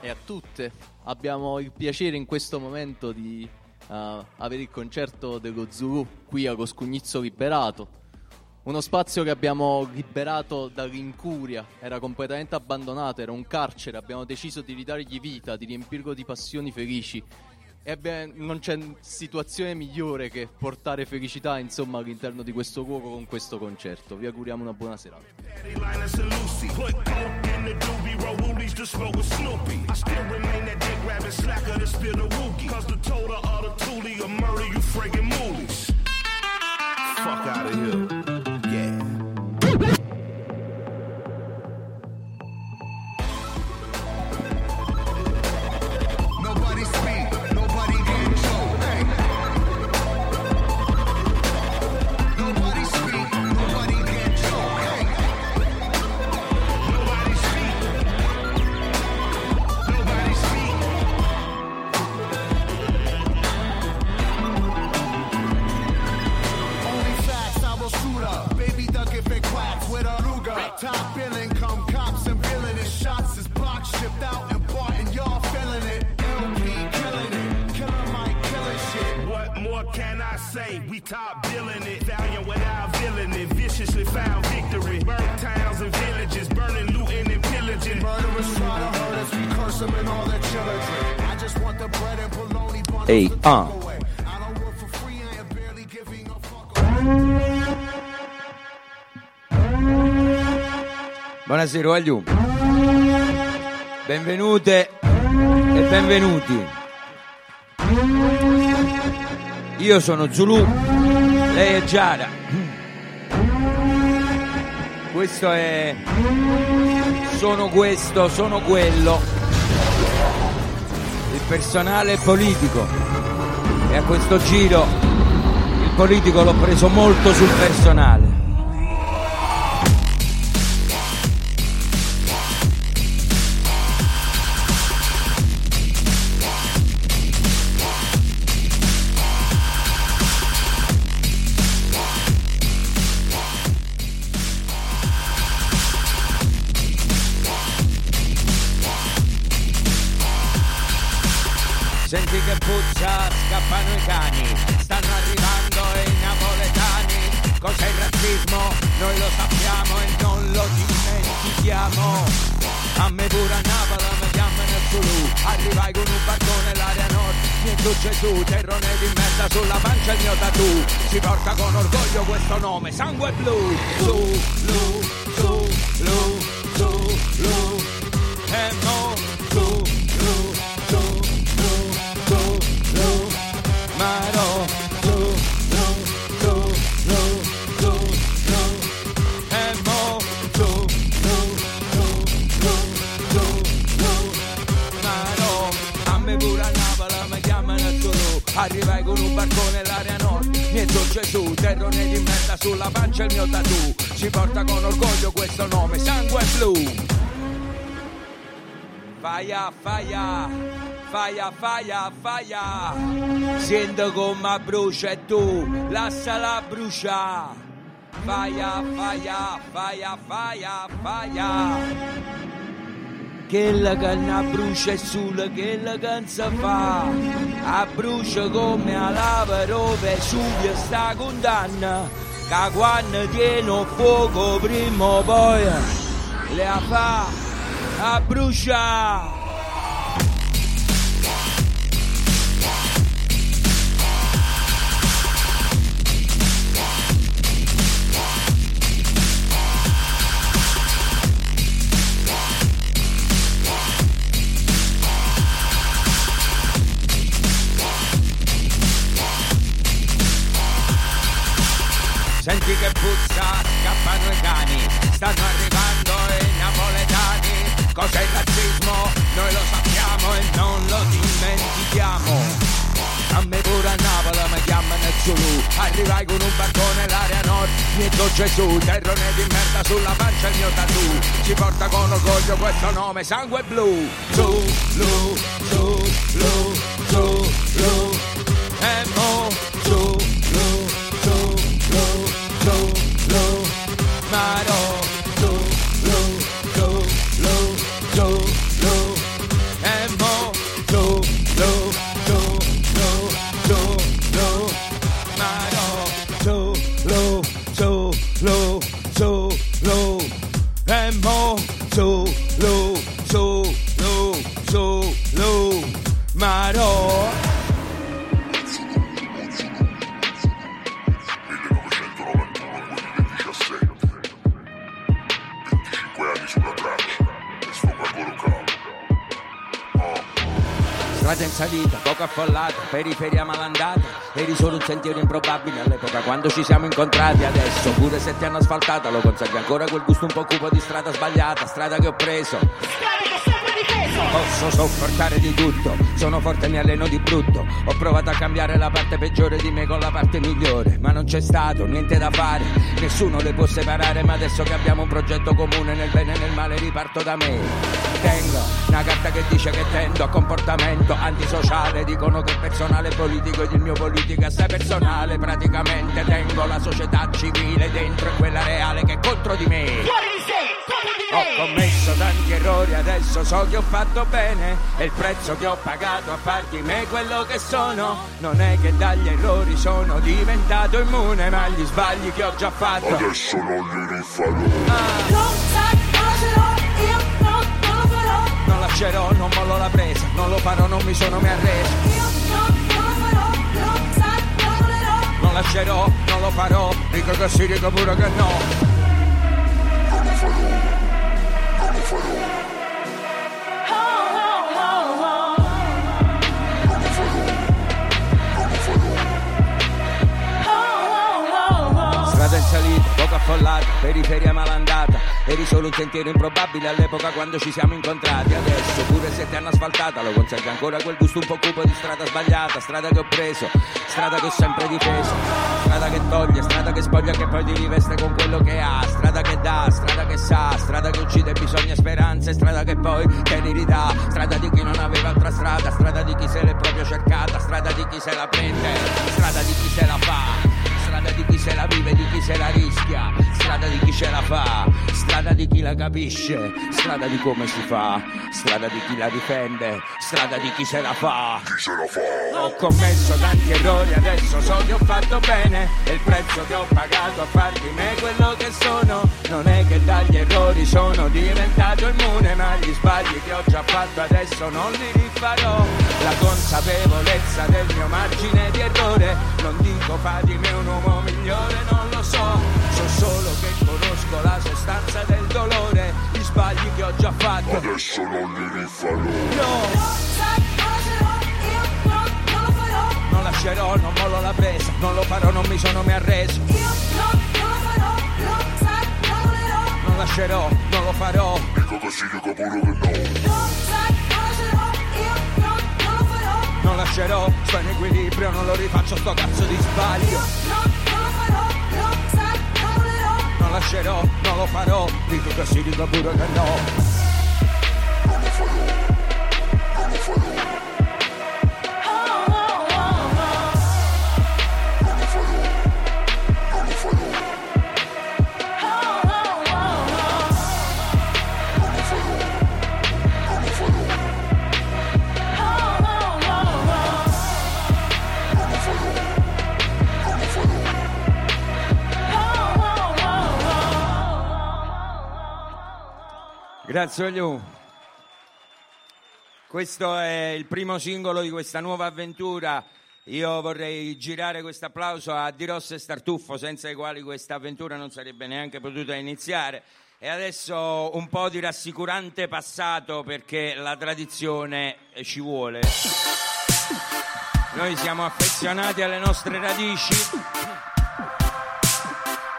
e a tutte. Abbiamo il piacere in questo momento di uh, avere il concerto dello Zulu qui a Coscugnizzo Liberato. Uno spazio che abbiamo liberato dall'incuria, era completamente abbandonato, era un carcere, abbiamo deciso di ridargli vita, di riempirlo di passioni felici. E abbiamo- non c'è situazione migliore che portare felicità insomma, all'interno di questo luogo con questo concerto. Vi auguriamo una buona serata. Linus and Lucy. Put Voglio. Benvenute e benvenuti. Io sono Zulu, lei è Giara. Questo è. Sono questo, sono quello. Il personale politico. E a questo giro il politico l'ho preso molto sul personale. Faia, faia, faia Sento come brucia e tu, lasciala brucia. Faia, faia, faia, faia, faia che la canna brucia e sulla che la canza fa. A brucia come a lava rove subia sta condanna che quando tiene fuoco prima o poi le fa a brucia Senti che puzza, scappano i cani, stanno arrivando i napoletani. Cos'è il razzismo? Noi lo sappiamo e non lo dimentichiamo. A me pure a Napoli mi chiamano Zulu Arrivai con un barcone l'area nord Nietto Gesù, terrone di merda sulla pancia il mio tattoo Si porta con orgoglio questo nome, sangue blu Su, blu, su, blu, sentiero improbabile all'epoca quando ci siamo incontrati Adesso. Pure se ti hanno asfaltata lo consegui ancora quel gusto un po' cupo di strada sbagliata Strada che ho preso Posso sopportare di tutto, sono forte e mi alleno di brutto. Ho provato a cambiare la parte peggiore di me con la parte migliore, ma non c'è stato niente da fare. Nessuno le può separare, ma adesso che abbiamo un progetto comune nel bene e nel male riparto da me. Tengo una carta che dice che tendo a comportamento antisociale. Dicono che personale è politico ed il mio politica assai personale. Praticamente tengo la società civile dentro e quella reale che è contro di me. Ho commesso tanti errori, adesso so che ho fatto bene e il prezzo che ho pagato a far di me quello che sono. Non è che dagli errori sono diventato immune, ma gli sbagli che ho già fatto. Adesso non li rifarò. Non lascerò, non mollo la presa, non lo farò, non mi sono mai arreso. Non lascerò, non lo farò, dico che sì, dico pure che no. Affollata, periferia malandata. Eri solo un sentiero improbabile all'epoca quando ci siamo incontrati. Adesso, pure se ti hanno asfaltata, lo conservi ancora quel gusto un po' cupo di strada sbagliata. Strada che ho preso, strada che ho sempre difeso. Strada che toglie, strada che spoglia che poi ti riveste con quello che ha. Strada che dà, strada che sa, strada che uccide bisogna speranze. Strada che poi te li ridà. Strada di chi non aveva altra strada, strada di chi se l'è proprio cercata. Strada di chi se la prende, strada di chi se la fa. Strada di chi se la vive, di chi se la rischia, strada di chi ce la fa, strada di chi la capisce, strada di come si fa, strada di chi la difende, strada di chi se la fa. Ho commesso tanti errori, adesso so che ho fatto bene e il prezzo che ho pagato a far di me quello che sono. Non è che dagli errori sono diventato immune, ma gli sbagli che ho già fatto adesso non li rifarò. La consapevolezza del mio margine di errore, non dico fa di me un uomo migliore, non lo so. So solo che conosco la sostanza del dolore, gli sbagli che ho già fatto. Adesso non li rifarò. No! Non lascerò, non mollo la presa, non lo farò, non mi sono mai arreso. Non lascerò, non lo farò. Dico così, dico pure che no. Non lascerò, sto in equilibrio, non lo rifaccio sto cazzo di sbaglio. Non lascerò, non lo farò, dico così, dico pure che no. Grazie Oliu. Questo è il primo singolo di questa nuova avventura. Io vorrei girare questo applauso a Di Rosso e Startuffo, senza i quali questa avventura non sarebbe neanche potuta iniziare. E adesso un po' di rassicurante passato perché la tradizione ci vuole. Noi siamo affezionati alle nostre radici.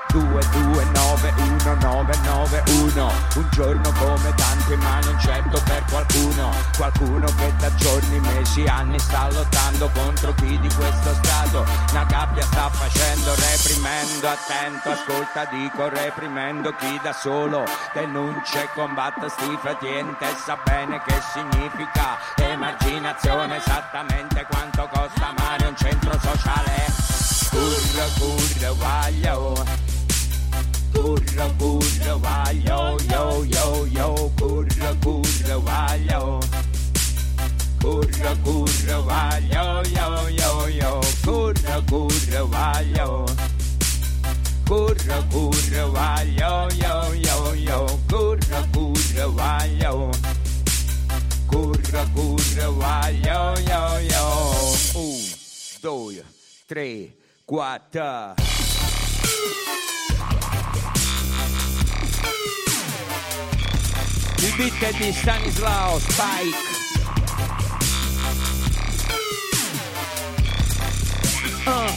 2, 2, 9, 1, 9, 9, 1 Un giorno come tanti ma non certo per qualcuno. Qualcuno che da giorni, mesi, anni sta lottando contro chi di questo stato Una gabbia sta facendo, reprimendo, attento, ascolta dico reprimendo Chi da solo denuncia e combatte sti fratiente Sa bene che significa emarginazione Esattamente quanto costa amare un centro sociale. Curra, curra, guaglio Curra, curra, guaglio, yo, yo, yo, curra, curra, guaglio. Curra, curra, guaglio, yo, yo, yo, curra, curra, guaglio. Curra, curra, guaglio, yo, yo, yo, curra, curra, guaglio. Curra, curra, guaglio, yo, yo. Un, due, tre, quattro. È di Stanislao Spike. Uh.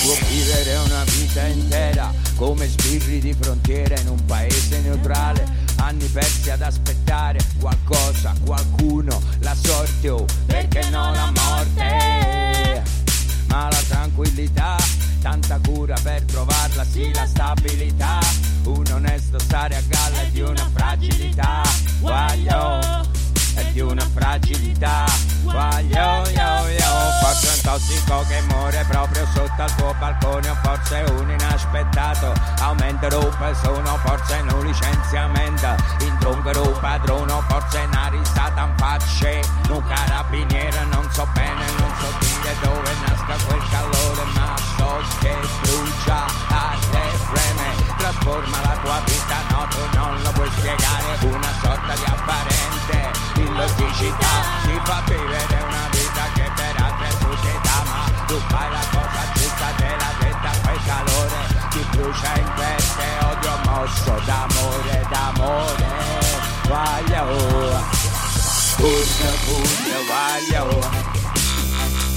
Può vivere una vita intera come sbirri di frontiera in un paese neutrale anni persi ad aspettare qualcosa, qualcuno, la sorte o perché no la morte. Ma la tranquillità, tanta cura per trovarla, sì la stabilità, un onesto stare a galla di una fragilità, guaglio, è di una fragilità, guaglio, yo, yo, forse un tossico che muore proprio sotto al tuo balcone, o forse un inaspettato. Aumento rupe sono, forse un licenziamento, in tronco padrono, forse una risata in faccia, un carabiniere, non so bene, non so dire dove nasca quel calore, ma so che brucia a te freme, trasforma la tua vita, no tu non lo puoi spiegare, una sorta di apparente illogicità, si fa vivere una vita che per altre è società, ma tu fai la cosa giusta, te l'ha detta quel calore, ti brucia in veste, odio mosso d'amore, d'amore, guaglio. Curra, curra, guaglio.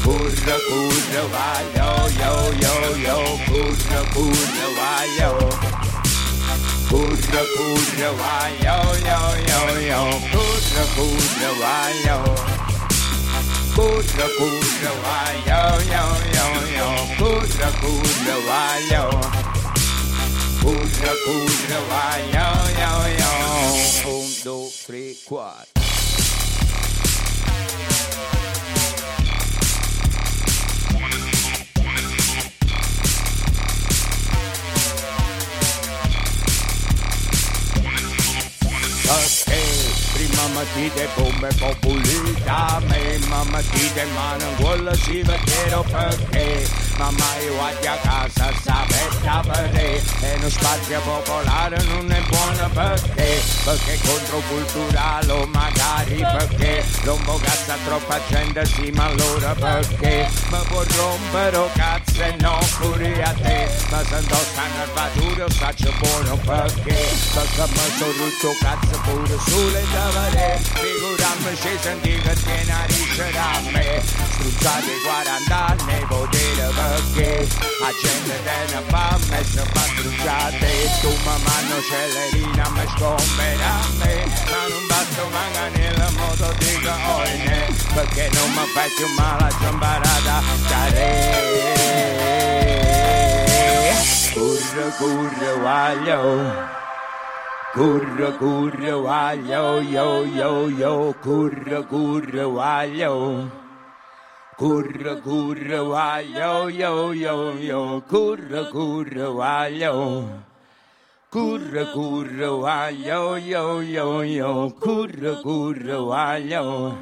Curra, curra, guaglio, yo, yo, yo. Curra, curra, guaglio. Curra, curra, guaglio, yo, yo, yo. Curra, curra, guaglio. Curra, curra, guaglio, yo, yo, yo. Curra, curra, guaglio. curra, curra, vai, yo, yo, yo. Un, due, tre, Perché prima mattina come populita me mamma mattina ma non vuole si vedere perché mamma io vado a casa sapetta per te e lo spazio popolare non è buono per te perché o magari perché rompo cazzo a troppa gente sì ma allora perché? Mi può rompere cazzo e no pure a te ma se indossa un'armatura saccio buono perché? Perché mi sono rotto cazzo pure sulle tavole figurarmi se senti che tiene a ricere a me. Struzzati 40 anni potere perché la gente te ne fa me se fa struzzate tu mi mano celerina mi scombera a me ma non basta manca nella moto dico oine perché non mi fai più male a giambarata stare curra curra guaglio Curra, curra, guaglio, yo, yo, yo, curra, curra, guaglio. Curra, curra, guaglio, yo, yo, yo, curra, curra, guaglio. Curra, curra, guaglio, yo, yo, yo, curra, curra, guaglio.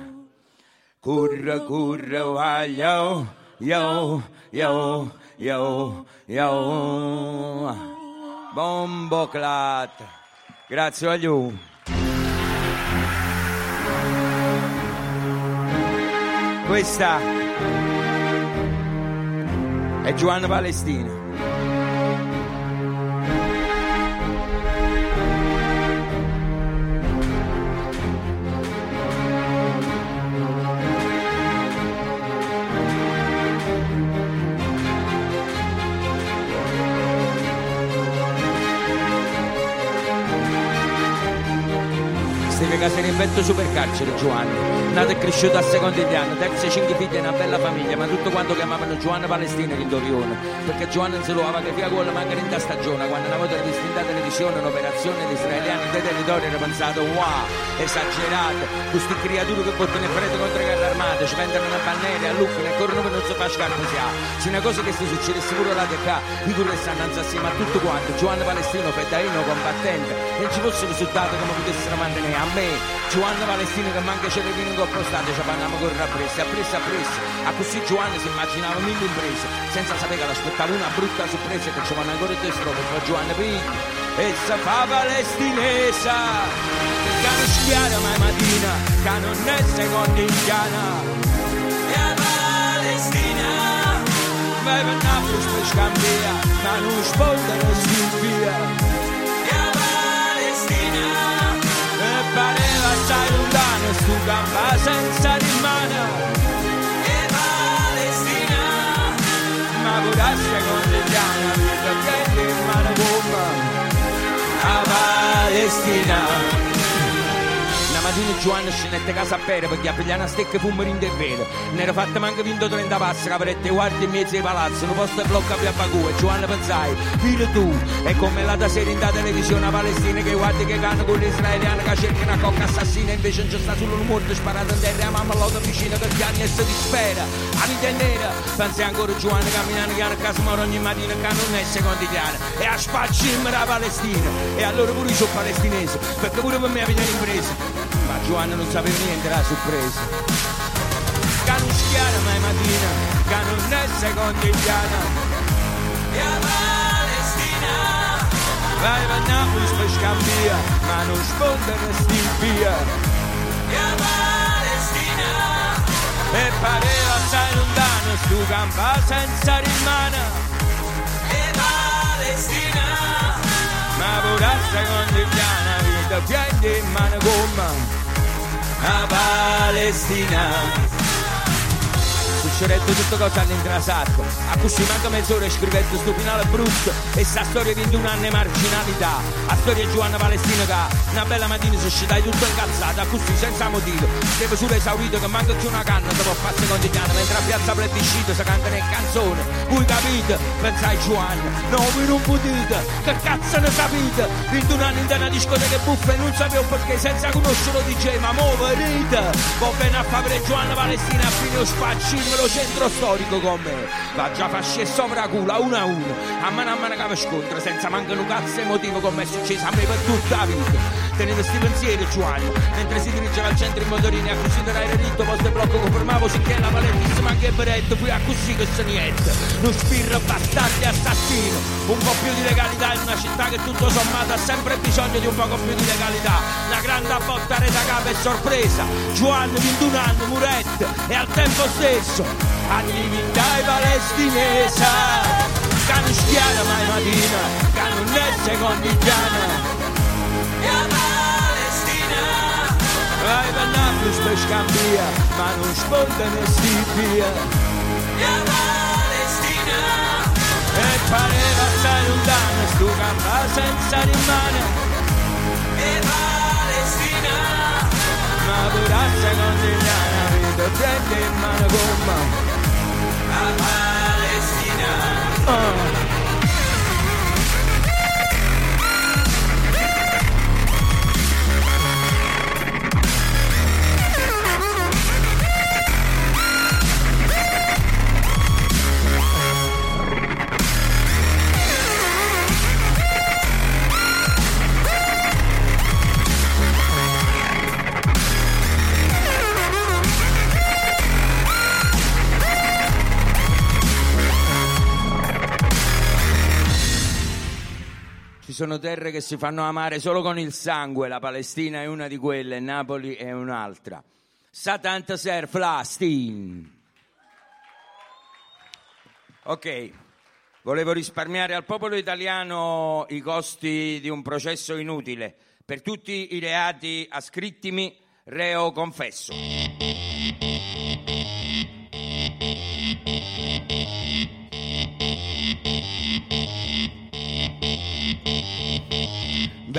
Curra, curra, guaglio, yo, yo, yo, yo. Bombo clat. Grazie a you. Questa è Giovanna Palestina. Steve Casere invento supercarcere Giovanni. Nato e cresciuto a Secondigliano terzo e cinque figli e una bella famiglia ma tutto quanto chiamavano Giovanna Palestina in Dorione perché Giovanna non si aveva che via con manca in stagione quando una volta vista in televisione un'operazione di israeliani dei territori era pensato wow esagerato queste creature che portano il freddo contro le guerre armate ci vendono una bandiera a Lucca e corrono per non si fa scarpe si ha. Se una cosa che si succede sicuro là che qua i cure stanno assieme a tutto quanto Giovanna Palestino fedaino combattente e ci fosse risultato come potessero mantenere a me Giovanna Palestina che manca c'è vino costate ci parliamo con rappresse appresso appresso a così Giovanna si immaginava mille imprese senza sapere che l'aspettava una brutta sorpresa che ci vanno ancora due strofe poi Giovanna Pigli. E sa fa palestinesa che non schiara mai mattina che non è seconda indiana e a Palestina vai per Napoli per scambia ma non spondere si via lontano stu gamba senza rimane e Palestina ma pure a seconda indiana vita prendi in mano bomba a Palestina una mattina Giovanni scendette casa a bere perché a pigliare una stecca fumare in vero ne era fatta manco vinto 30 passi caprette guardi in mezzo ai palazzi un posto blocca via Baku e Giovanni pensai figlio tu è come la da sera in televisione a Palestina che guardi che cano con l'israeliano che cerca una cocca assassina invece non c'è sta solo un morto sparato in terra mamma l'auto vicina che piani e si dispera. A vita è nera pensi ancora Giovanni camminando che a casa moro ogni mattina che non è secondigliano e a spacciare la Palestina e allora pure io sono palestinese perché pure per me avete imprese ma Giovanna non sapeva niente la sorpresa. Schiara mai mattina che non è secondigliana e a Palestina. Vai a Napoli per scambia ma non spondere sti via. E a Palestina. E pareva assai lontano stu campa senza rimane e Palestina. Ma pure a secondigliana vita piende in mano gomma a Palestina adesso retto tutto cosa all'intrasacco. A così manca mezz'ora e scrivetto sto finale brutto. E sta storia vinto un anno di marginalità. La storia Giovanna Palestina che una bella mattina si uscita tutto incazzata, così senza motivo. Scrive solo esaurito che manca più una canna, dopo fare secondigliana, mentre a piazza plebiscito si cantano le canzoni. Voi capite? Pensai Giovanna, no, voi non potete, che cazzo ne sapete? Vinto un anno in una discoteca buffa e non sapevo perché senza conoscerlo DJ, ma mo! Va bene a fare Giovanna Palestina a fine lo spaccimelo centro storico con me. Va già fasci e sovraculo, uno a uno, a mano a mano che mi scontro, senza mancare un cazzo emotivo come è successo a me per tutta la vita. Tenete sti pensieri Giovanni, mentre si dirigeva al centro in motorini a considerare ritto, posto e blocco confermavo sicché la valentissima anche Beretto, fui a così che se niente. Lo spirro bastante assassino, un po' più di legalità in una città che tutto sommato ha sempre bisogno di un poco più di legalità. Una grande botta da capo e sorpresa, Giovanni 21 anni, Murette, e al tempo stesso anni palestinese. Cano schiara mai mattina, cano non è secondigliana. Vai per Napoli per scambia, ma non sponda né si via. E pareva assai lontana, stu campa senza rimane. Ma per la secondigliana, vedo prende in mano gomma. A Palestina. Oh. Ci sono terre che si fanno amare solo con il sangue, la Palestina è una di quelle, Napoli è un'altra. Satanta ser Flastin. Ok, volevo risparmiare al popolo italiano i costi di un processo inutile. Per tutti i reati ascrittimi, reo confesso.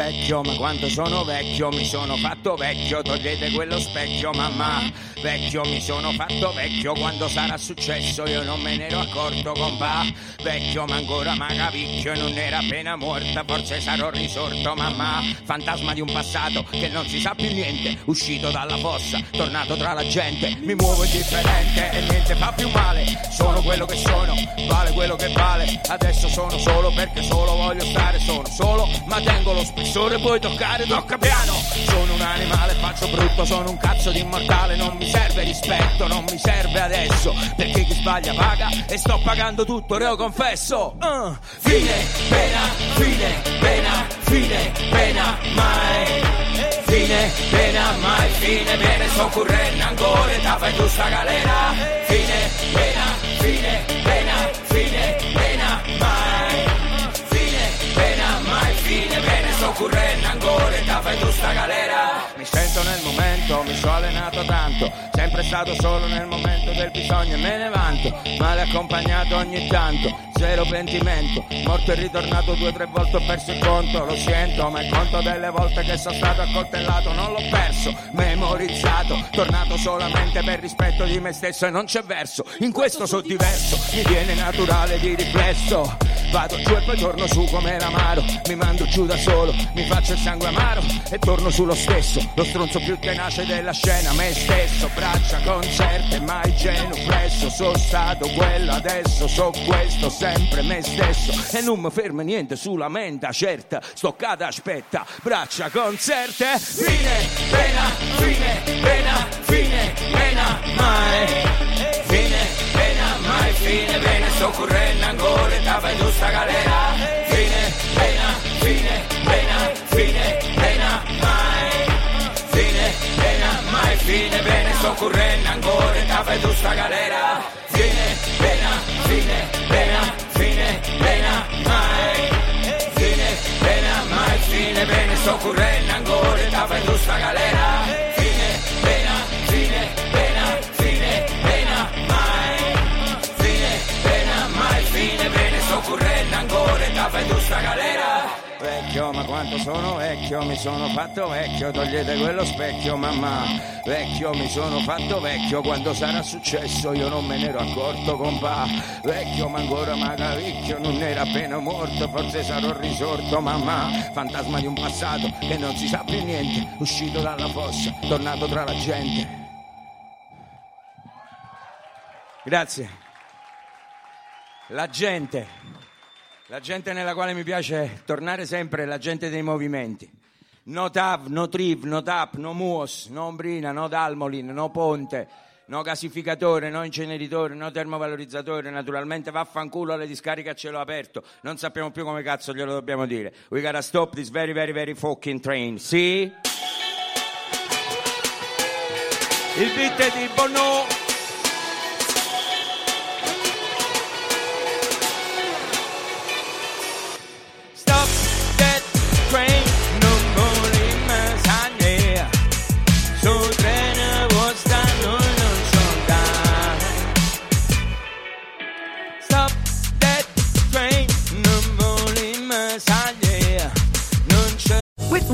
Vecchio, ma quanto sono vecchio, mi sono fatto vecchio, togliete quello specchio, mamma. Vecchio, mi sono fatto vecchio, quando sarà successo io non me ne ero accorto, compà. Vecchio, ma ancora magavicchio non era appena morta, forse sarò risorto, mamma. Fantasma di un passato che non si sa più niente, uscito dalla fossa, tornato tra la gente, mi muovo indifferente e niente fa più male. Sono quello che sono, vale quello che vale. Adesso sono solo perché solo voglio stare, sono solo, ma tengo lo spessore, puoi toccare, tocca piano. Sono un animale, faccio brutto, sono un cazzo di immortale, non mi serve rispetto, non mi serve adesso, perché chi sbaglia paga e sto pagando tutto, reo confesso. Uh. Fine, pena, fine, pena, fine, pena, mai. Fine, pena, mai, fine, bene, sto correndo ancora, ta fai tu sta galera. Fine, pena, fine, pena, fine, pena, mai. Fine, pena, mai, fine, bene, sto correndo ancora, ta fai tu sta galera. Mi sento nel mi sono allenato tanto, sempre stato solo nel momento del bisogno e me ne vanto, male accompagnato ogni tanto, zero pentimento, morto e ritornato due o tre volte ho perso il conto, lo sento, ma il conto delle volte che sono stato accoltellato non l'ho perso, memorizzato, tornato solamente per rispetto di me stesso e non c'è verso, in questo so diverso, mi viene naturale di riflesso, vado giù e poi torno su come l'amaro, mi mando giù da solo, mi faccio il sangue amaro e torno sullo stesso, lo stronzo più tenace della scena, me stesso, braccia concerte, mai genuflesso, sono stato quello, adesso so questo, sempre me stesso. E non mi ferma niente sulla mente certa, stoccata aspetta, braccia concerte, fine, pena, fine, pena, fine, pena, mai, fine, pena, mai, fine, bene, sto correndo ancora, e sta galera, fine, pena, fine, bene, sto correndo ancora, fai tu sta galera, fine, pena, fine, pena, fine, pena, mai, fine, pena, mai, fine, bene, sto correndo ancora, fai tu sta galera, Vecchio, ma quanto sono vecchio, mi sono fatto vecchio, togliete quello specchio, mamma. Vecchio, mi sono fatto vecchio, quando sarà successo io non me ne ero accorto, compà. Vecchio, ma ancora magavicchio, non era appena morto, forse sarò risorto, mamma. Fantasma di un passato che non si sa più niente, uscito dalla fossa, tornato tra la gente. Grazie. La gente, la gente nella quale mi piace tornare sempre è la gente dei movimenti. No TAV, no TRIV, no TAP, no MUOS, no Ombrina, no Dalmolin, no Ponte, no gasificatore, no inceneritore, no termovalorizzatore, naturalmente vaffanculo alle discariche a cielo aperto. Non sappiamo più come cazzo glielo dobbiamo dire. We gotta stop this very, very, very fucking train. Sì? Il beat è di Bono.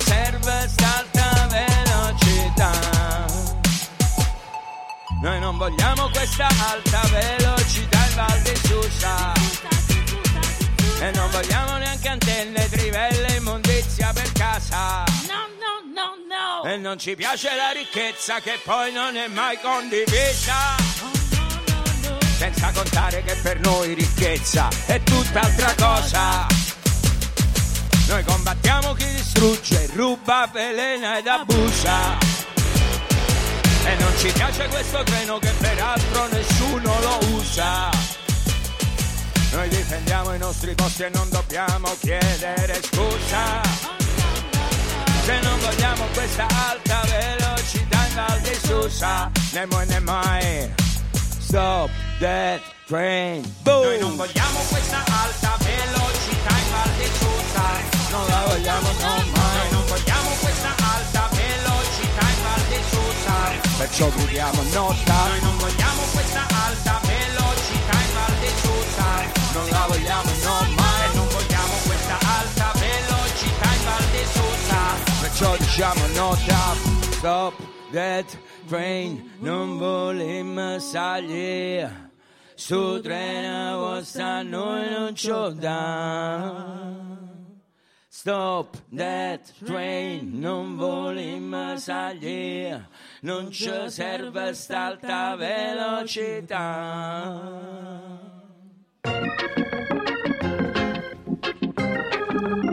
Serve st'alta velocità. Noi non vogliamo questa alta velocità in Val di Susa. E non vogliamo neanche antenne, trivelle, immondizia per casa. No, no, no, no. E non ci piace la ricchezza che poi non è mai condivisa. Senza contare che per noi ricchezza è tutt'altra cosa. Noi combattiamo chi distrugge, ruba, velena ed abusa. E non ci piace questo treno che peraltro nessuno lo usa. Noi difendiamo i nostri posti e non dobbiamo chiedere scusa. Se non vogliamo questa alta velocità in Val di Susa, né mai né mai. Stop that train. Boom. Noi non vogliamo questa alta velocità in Val di Susa, non la vogliamo no mai. Noi non vogliamo questa alta velocità in Val di Susa, perciò gridiamo nota. Noi non vogliamo questa alta velocità in Val di Susa, non la vogliamo no mai. Non vogliamo questa alta velocità in Val di Susa, perciò diciamo nota. Stop that train, non volim salire. Su treno vostra noi non ci dà. Stop that train, non volim salire. Non ci serve st'alta velocità.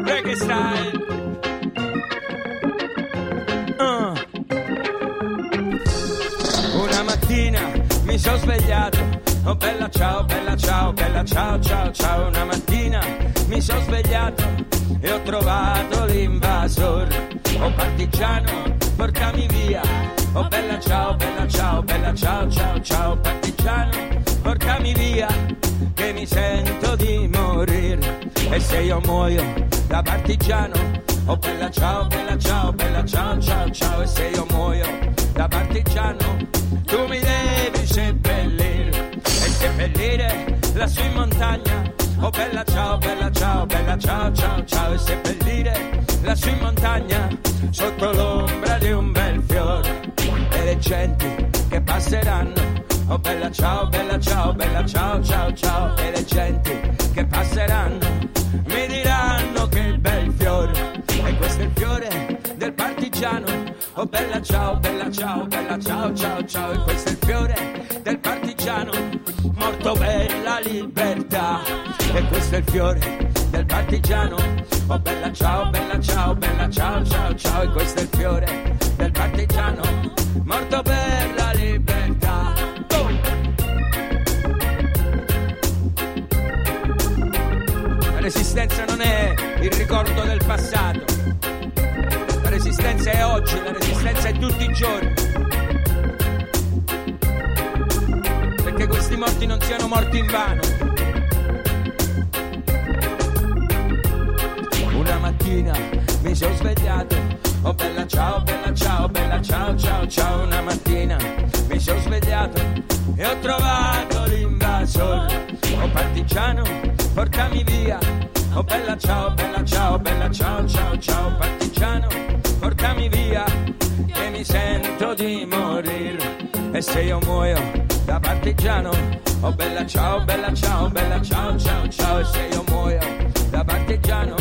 Reggae style. Uh. Una mattina mi sono svegliato. Oh bella ciao, bella ciao, bella ciao, ciao, ciao. Una mattina mi sono svegliato e ho trovato l'invasor. Oh partigiano, portami via. Oh bella ciao, bella ciao, bella ciao, ciao, ciao. Partigiano, portami via. Che mi sento di morire. E se io muoio da partigiano. Oh bella ciao, bella ciao, bella ciao, ciao, ciao. E se io muoio da partigiano, tu mi devi seppellire e seppellire lassù in montagna. Oh bella ciao, bella ciao, bella ciao, ciao, ciao. E seppellire lassù in montagna, sotto l'ombra di un bel fiore. E le genti che passeranno. Oh bella ciao, bella ciao, bella ciao, ciao, ciao. E le genti che passeranno mi diranno che bel fiore. E questo è il fiore del partigiano. Oh bella ciao, bella ciao, bella ciao, ciao, ciao. E questo è il fiore del partigiano, morto per la libertà. E questo è il fiore del partigiano. Oh bella ciao, bella ciao, bella ciao, ciao, ciao. E questo è il fiore del partigiano, morto per la libertà. Boom! resistenza non è il ricordo del passato. Resistenza è oggi, la resistenza è tutti i giorni. Perché questi morti non siano morti in vano. Una mattina mi sono svegliato, oh bella ciao, bella ciao, bella ciao, ciao, ciao. Una mattina mi sono svegliato e ho trovato l'invasore. Oh partigiano, portami via. Oh bella ciao, bella ciao, bella ciao, ciao, ciao. Partigiano, portami via. Che mi sento di morire. E se io muoio da partigiano, oh bella ciao, bella ciao, bella ciao, ciao, ciao. E se io muoio da partigiano,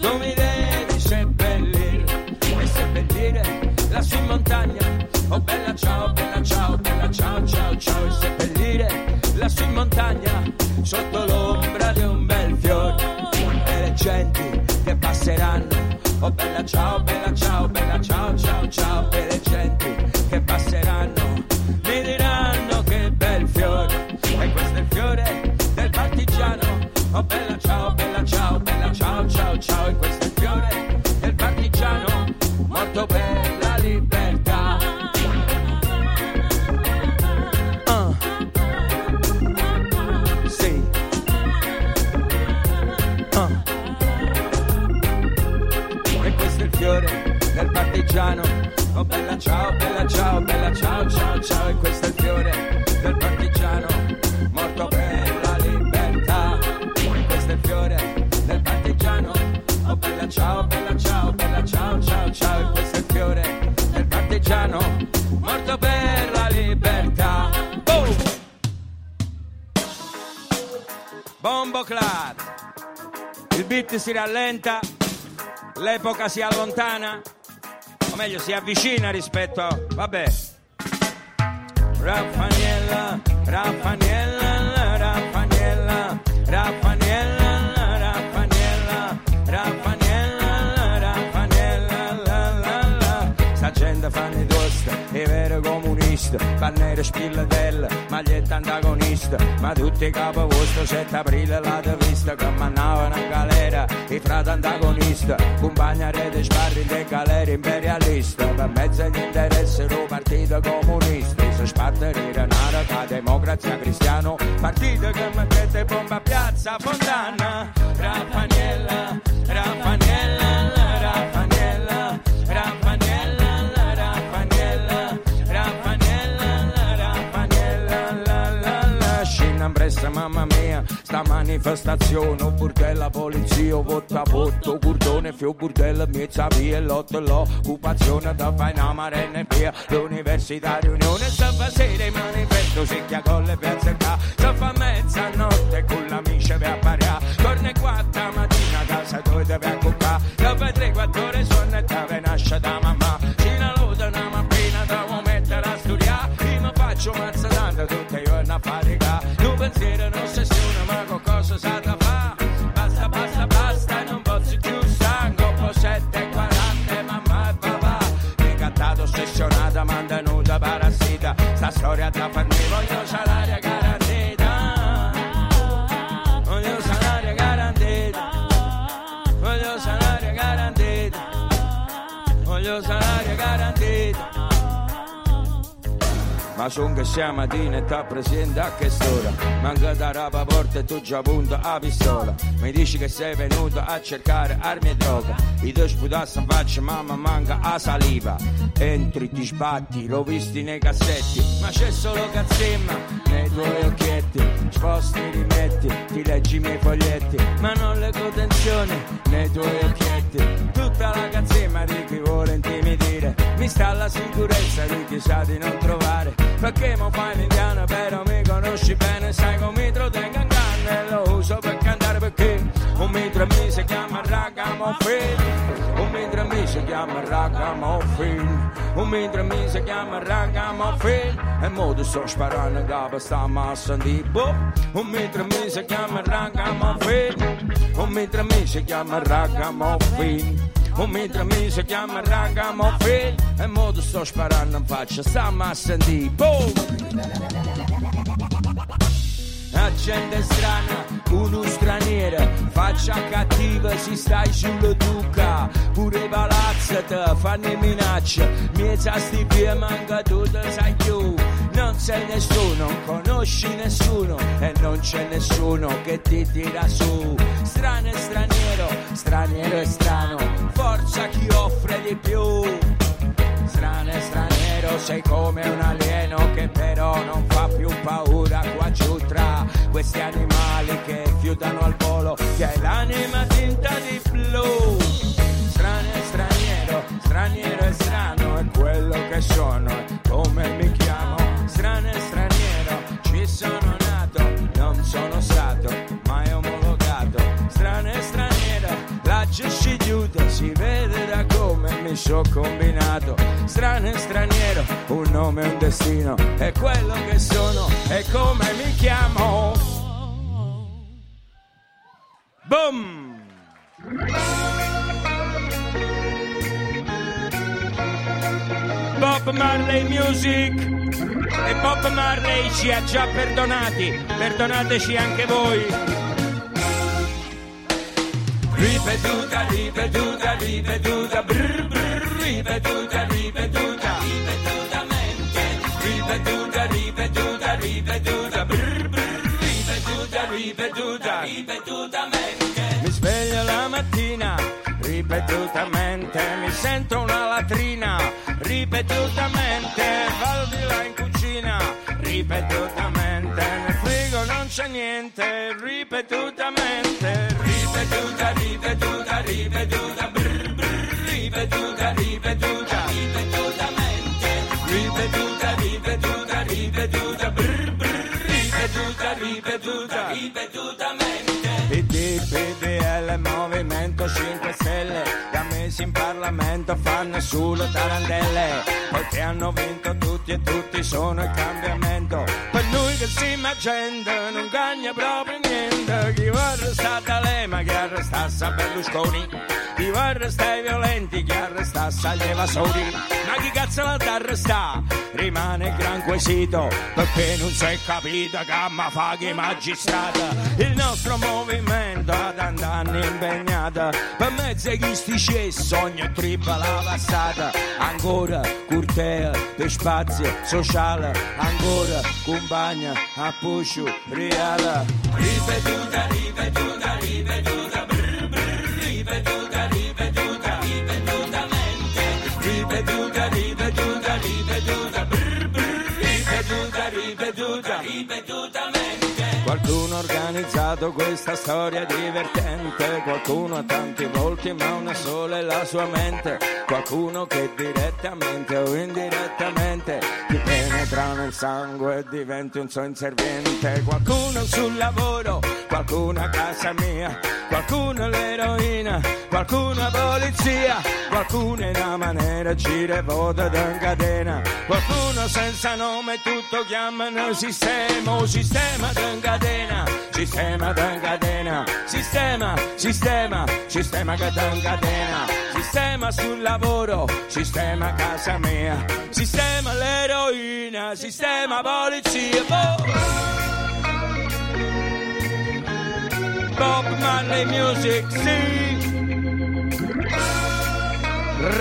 tu mi devi seppellire. E seppellire lassù in montagna. Oh bella ciao, bella ciao, bella ciao, ciao, ciao. E seppellire lassù in montagna, sotto l'ombra di un bel fiore. E le genti che passeranno. Oh bella ciao, bella ciao, bella ciao, Beat si rallenta, l'epoca si allontana, o meglio si avvicina rispetto a... vabbè. Raffaniella, Raffaniella, Raffaniella, Raffaniella, comunisti, pannere spillatella, maglietta antagonista, ma tutti i capo vostro 7 aprile l'avete vista che mannavano in galera, i frati antagonisti, compagna rete sbarri in galera imperialista, per mezzo agli interessi del partito comunista, si sparterire nara la democrazia cristiano, partito che mettete bomba a piazza Fontana, Raffaniella, Raffaniella, sta manifestazione, un burdello, polizia, votta voto, curdone, fio burdello, mezza via, lotto l'occupazione, da fai una marenne via, l'università riunione, sta fa sera il manifesto, si chia con le piazze qua, sta fa mezzanotte con l'amici vi apparià, torna quattro mattina casa tu devi accoccare, dopo tre, quattro ore sonno e te nasce da mamma, ci la luce una mattina devo mettere a studiare, io mi faccio mazza tanto tutti i giorni a faticare, non pensiero non ma da fa, basta, basta, basta, non posso più stare, dopo sette e quaranta mamma e papà, mi cattato ossessionata, mantenuta parassita, sta storia da farmi Ma son che sia mattina e t'ha presente a che s'ora? Manca da rapa porta e tu già punta a pistola. Mi dici che sei venuto a cercare armi e droga. I tuoi sputassi in faccia mamma manca a saliva. Entri, ti sbatti, l'ho visti nei cassetti. Ma c'è solo cazzemma nei tuoi occhietti. Sposti, rimetti, ti leggi i miei foglietti. Ma non le contenzioni nei tuoi occhietti. Tutta la cazzemma di chi vuole intimidire. Mi sta alla sicurezza di chi sa di non trovare. Perché mo fai l'indiano però mi conosci bene Sai come mi tengo in canna e lo uso per cantare perché Un mitro mi si chiama Ragamuffin. Un mitro mi si chiama Ragamuffin. Un mitro mi si chiama Ragamuffin. E mo ti sto sparando in capo sta massa di boh Un mitro mi si chiama Ragamuffin. Un mitro mi si chiama Ragamuffin un mentre mi si chiama Ragamuffin. E mo ti sto sparando in faccia Stamma a sentire Boom! La gente strana uno straniero, faccia cattiva si stai sulla duca, pure te fanno minacce, miezza sti piedi manca tutto sai più, non sei nessuno, conosci nessuno e non c'è nessuno che ti tira su, strano e straniero, straniero e strano, forza chi offre di più strano e straniero, sei come un alieno che però non fa più paura qua giù tra questi animali che fiutano al volo, che hai l'anima tinta di blu. Strano e straniero, straniero e strano è quello che sono, è come mi chiamo. Strano e straniero, ci sono nato, non sono stato mai omologato. Strano e straniero, la ci chiude, si vede da come mi sono combinato. Strano e straniero, un nome e un destino, è quello che sono e come mi chiamo. Boom! Bob Marley Music e Bob Marley ci ha già perdonati, perdonateci anche voi. Ripetuta, ripetuta, ripetuta, brr, brr, ripetuta, ripetuta, ripetutamente, ripetuta, ripetuta, ripetuta, brr, brr, ripetuta, ripetuta, ripetutamente. Mi sveglio la mattina, ripetutamente, mi sento una latrina, ripetutamente, vado di là in cucina, ripetutamente, nel frigo non c'è niente, ripetutamente, ripetuta, ripetuta, brr, brr, ripetuta, ripetuta, ripetutamente, ripetuta, ripetuta, ripetuta, brr, brr, ripetuta, ripetuta, ripetutamente. PD, PDL, Movimento 5 Stelle, da mesi in Parlamento fanno solo tarantelle, perché hanno vinto tutti e tutti sono il cambiamento. Per noi che siamo gente non cagna proprio niente, chi va arrestato a Lema, chi arrestasse Berlusconi, chi va arrestato ai violenti, chi arrestasse agli evasori, ma chi cazzo la arresta? Rimane il gran quesito, perché non si è capito che amma fa che magistrata, il nostro movimento ad anni impegnata, per mezzo di sti cessi ogni trippa la passata, ancora curtea per spazio sociale, ancora compagna a puscio. Ripetuta, ripetuta, ripetuta, organizzato questa storia divertente, qualcuno ha tanti volti ma una sola è la sua mente, qualcuno che direttamente o indirettamente ti penetra nel sangue e diventi un suo inserviente, qualcuno sul lavoro, qualcuno a casa mia, qualcuno l'eroina, qualcuno a polizia, qualcuno in una maniera gira vota da catena, qualcuno senza nome tutto chiamano sistema, sistema da catena, sistema da catena, sistema, sistema, sistema che da catena, sistema sul lavoro, sistema a casa mia, sistema l'eroina, sistema polizia, boh. Bob Marley Music, sì.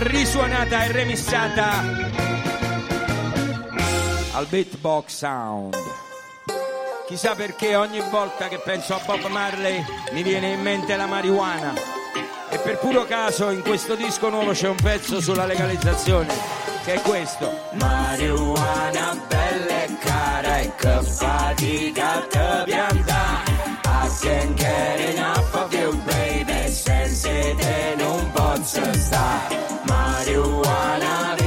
Risuonata e remissata al beatbox sound. Chissà perché ogni volta che penso a Bob Marley mi viene in mente la marijuana. E per puro caso in questo disco nuovo c'è un pezzo sulla legalizzazione, che è questo. Marijuana bella e cara e che fatica te pianta. Can't get enough of you baby, senza te non posso stare. Marijuana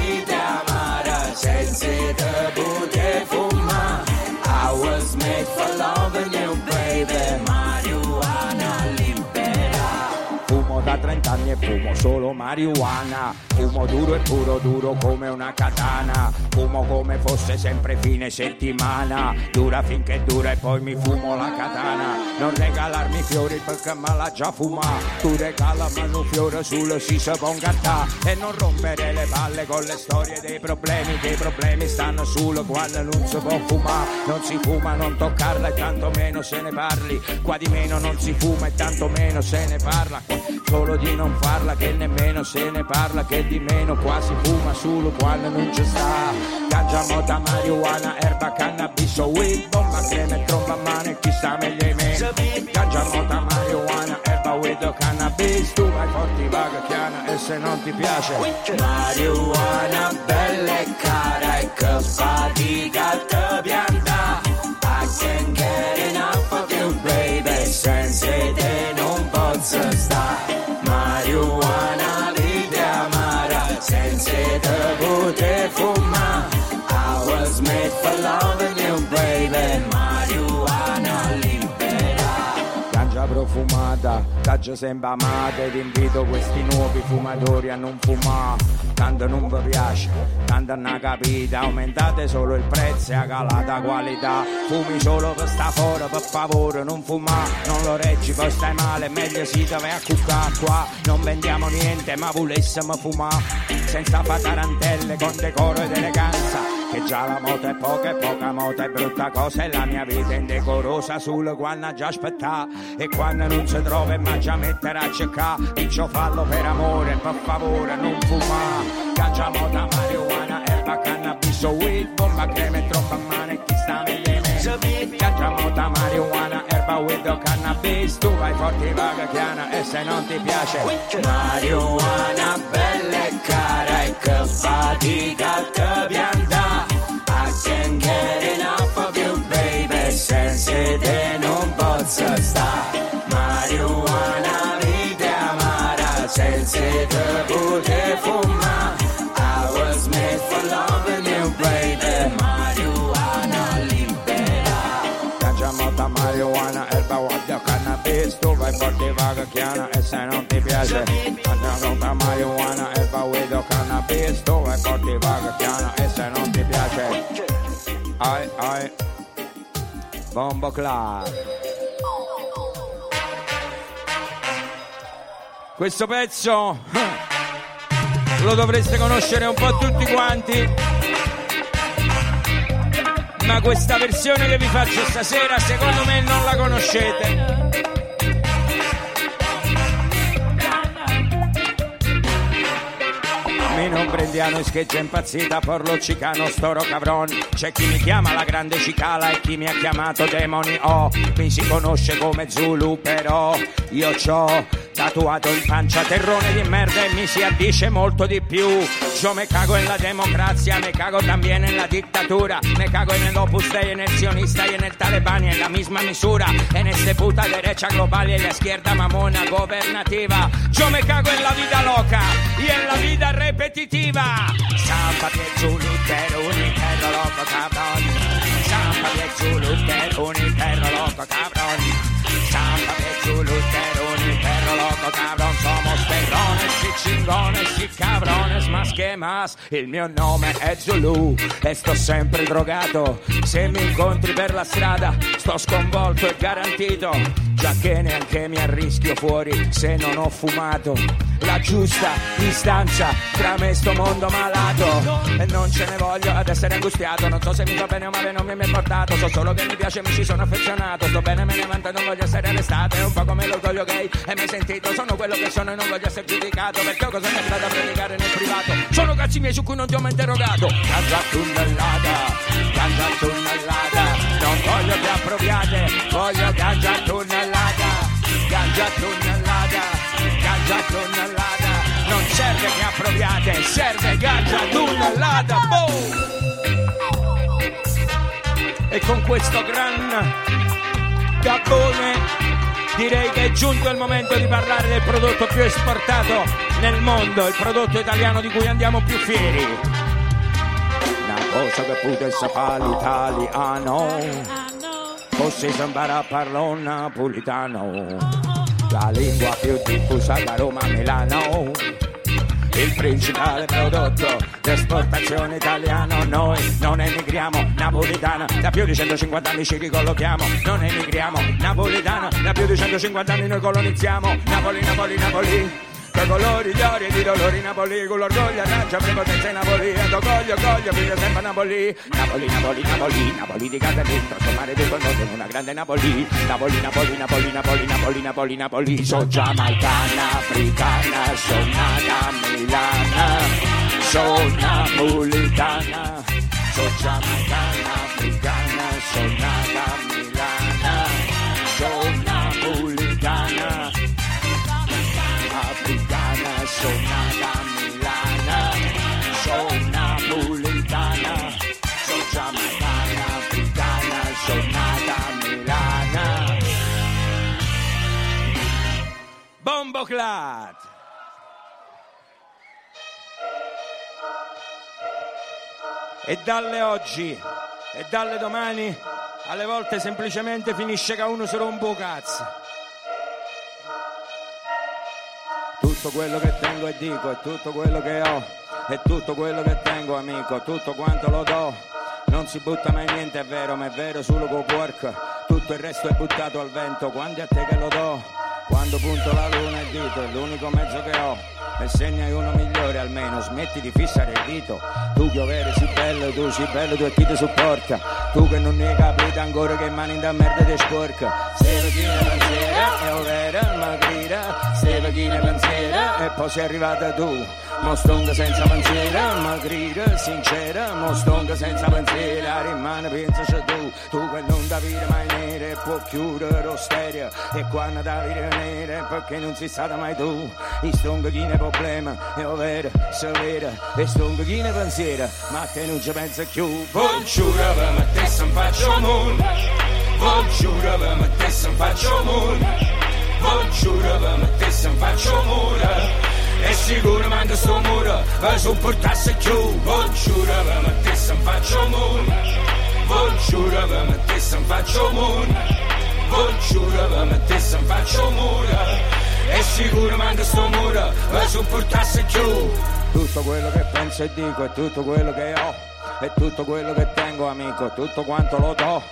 e fumo solo marijuana. Fumo duro e puro, duro come una katana. Fumo come fosse sempre fine settimana. Dura finché dura e poi mi fumo la katana. Non regalarmi fiori perché me l'ha già fumato. Tu regalami un fiore sul si sa bongattà. E non rompere le balle con le storie dei problemi. Che i problemi stanno solo quando non si può fumare. Non si fuma, non toccarla e tanto meno se ne parli. Qua di meno non si fuma e tanto meno se ne parla. Solo di non farla che nemmeno se ne parla. Che di meno qua si fuma solo quando non ci sta. Ganja, mota, marijuana, erba, cannabis o weed. Bomba, crema e tromba a mano e chissà meglio di me. Ganja, mota, marijuana, erba, weed o cannabis. Tu vai forti, vaga, chiana e se non ti piace. Marijuana, bella e cara e che fatica te pianta. I can't get enough of you, baby. Senza te non posso stare. Marijuana, Ganja profumata, taggio sempre amata Ed invito questi nuovi fumatori a non fumare Tanto non vi piace, tanto non capite Aumentate solo il prezzo e a calata qualità. Fumi solo per sta fuori, per favore non fumare Non lo reggi, poi stai male, meglio si deve a cuccare qua. Non vendiamo niente, ma volessimo fumare Senza fare tarantelle, con decoro ed eleganza che già la moto è poca e poca moto è brutta cosa e la mia vita è indecorosa sul quando già aspettà e quando non si trova ma già mettere a cercare piccio fallo per amore per favore non fuma. Ganja mota marijuana erba cannabis o weed bomba crema e troppa mano e chi sta meglio me? Ganja mota marijuana erba weed o cannabis tu vai forte vaga chiana e se non ti piace marijuana bella e cara e che fatica te pianta I can't get enough of you, baby. Senza te non posso stare. Marijuana, vita amara. Senza te poter fumare. Tu vai forte, vaga, chiana, e se non ti piace. Ganja, mota, marijuana, erba, guido, cannabis. Tu vai forte, vaga, chiana, e se non ti piace. Ai, ai. Bombo Club. Questo pezzo lo dovreste conoscere un po' tutti quanti. Ma questa versione che vi faccio stasera secondo me non la conoscete. Mi non prendiamo e scheggia impazzita porlo cicano storo cabron C'è chi mi chiama la grande cicala e chi mi ha chiamato demoni Oh, mi si conosce come Zulu però io c'ho tatuato in pancia terrone di merda e mi si addice molto di più. Yo me cago en la democrazia, me cago también en la dictadura Me cago en el Opus Dei, en el sionista y en el talebán la misma misura. En este puta derecha global y en la izquierda mamona gobernativa Yo me cago en la vida loca y en la vida repetitiva De Zulu, pero un perro loco de Zulu, pero un perro loco de Zulu, pero un perro loco cabrón Somos chingones y cabrones más Il mio nome è Zulu e sto sempre drogato. Se mi incontri per la strada sto sconvolto e garantito. Già che neanche mi arrischio fuori se non ho fumato. La giusta distanza tra me e sto mondo malato. E non ce ne voglio ad essere angustiato. Non so se mi va bene o male non mi è mai portato So solo che mi piace mi ci sono affezionato. Sto bene me ne vanto e non voglio essere arrestato. È un po' come l'orgoglio gay. E mi hai sentito? Sono quello che sono e non voglio essere giudicato Perché cosa mi è da predicare nel privato. Sono cazzi miei su cui non ti ho mai interrogato. Ganja tunnellata, ganja tunnellata Non voglio più appropriate, voglio ganja tunnellata Ganja tunnellata, ganja tunnellata Non serve che appropriate, serve ganja tunnellata Boom! E con questo gran gabbone direi che è giunto il momento di parlare del prodotto più esportato nel mondo, il prodotto italiano di cui andiamo più fieri. Una cosa che potesse fare l'italiano, fosse sembrare a parlare napolitano. la lingua più diffusa da Roma a Milano. Il principale prodotto d'esportazione italiano, noi non emigriamo, napolitana, da più di 150 anni ci ricollochiamo, non emigriamo, napolitana, da più di 150 anni noi colonizziamo, Napoli, Napoli, Napoli. Che colori, gli ori di dolori Napoli, con l'orgoglio, Napoli, Napoli. Napoli, Napoli, Napoli, Napoli di in una grande Napoli. Napoli, Napoli, Napoli, Napoli, Napoli, Napoli, Napoli. Sono giamaicana, africana, sono nata a Milana, sono napolitana. Sono giamaicana, africana, sono nata Bomboclat! E dalle oggi e dalle domani alle volte semplicemente finisce che uno rompe un cazzo. Tutto quello che tengo e dico è tutto quello che ho, è tutto quello che tengo amico, tutto quanto lo do. Non si butta mai niente, è vero, ma è vero solo con work. Tutto il resto è buttato al vento, quando è a te che lo do. Quando punto la luna e il dito, è l'unico mezzo che ho. E segna uno migliore almeno, smetti di fissare il dito. Tu piovere sei bello, tu sei bello, tu e chi ti supporta. Tu che non ne hai capito ancora che mani da merda ti sporca. Se chi ne pensiera, è ovvero, ma grida. Se chi ne pensiera, e poi sei arrivata tu. Mostonga senza pensiero, ma grida sincera. Mostonga senza pensiero, rimane pensaci tu. Tu che non da vita mai nere, può chiudere lo stereo. E quando da vita nere, perché non sei stata mai tu. I stonga chi ne problema, è ovvero, severa. E stonga chi ne pensiera, ma te non ci pensa più. Buongiorno, per me te se faccio moon. Buongiorno, per me sicuro manca sto muro, per sopportarsi più. Buongiorno, per me te se faccio moon. Buongiorno, per me te se faccio moon. Buongiorno, per me te se faccio muro. E sicuro manca sto muro, per sopportarsi più. Tutto quello che penso e dico è tutto quello che ho. È tutto quello che tengo, amico, tutto quanto lo do.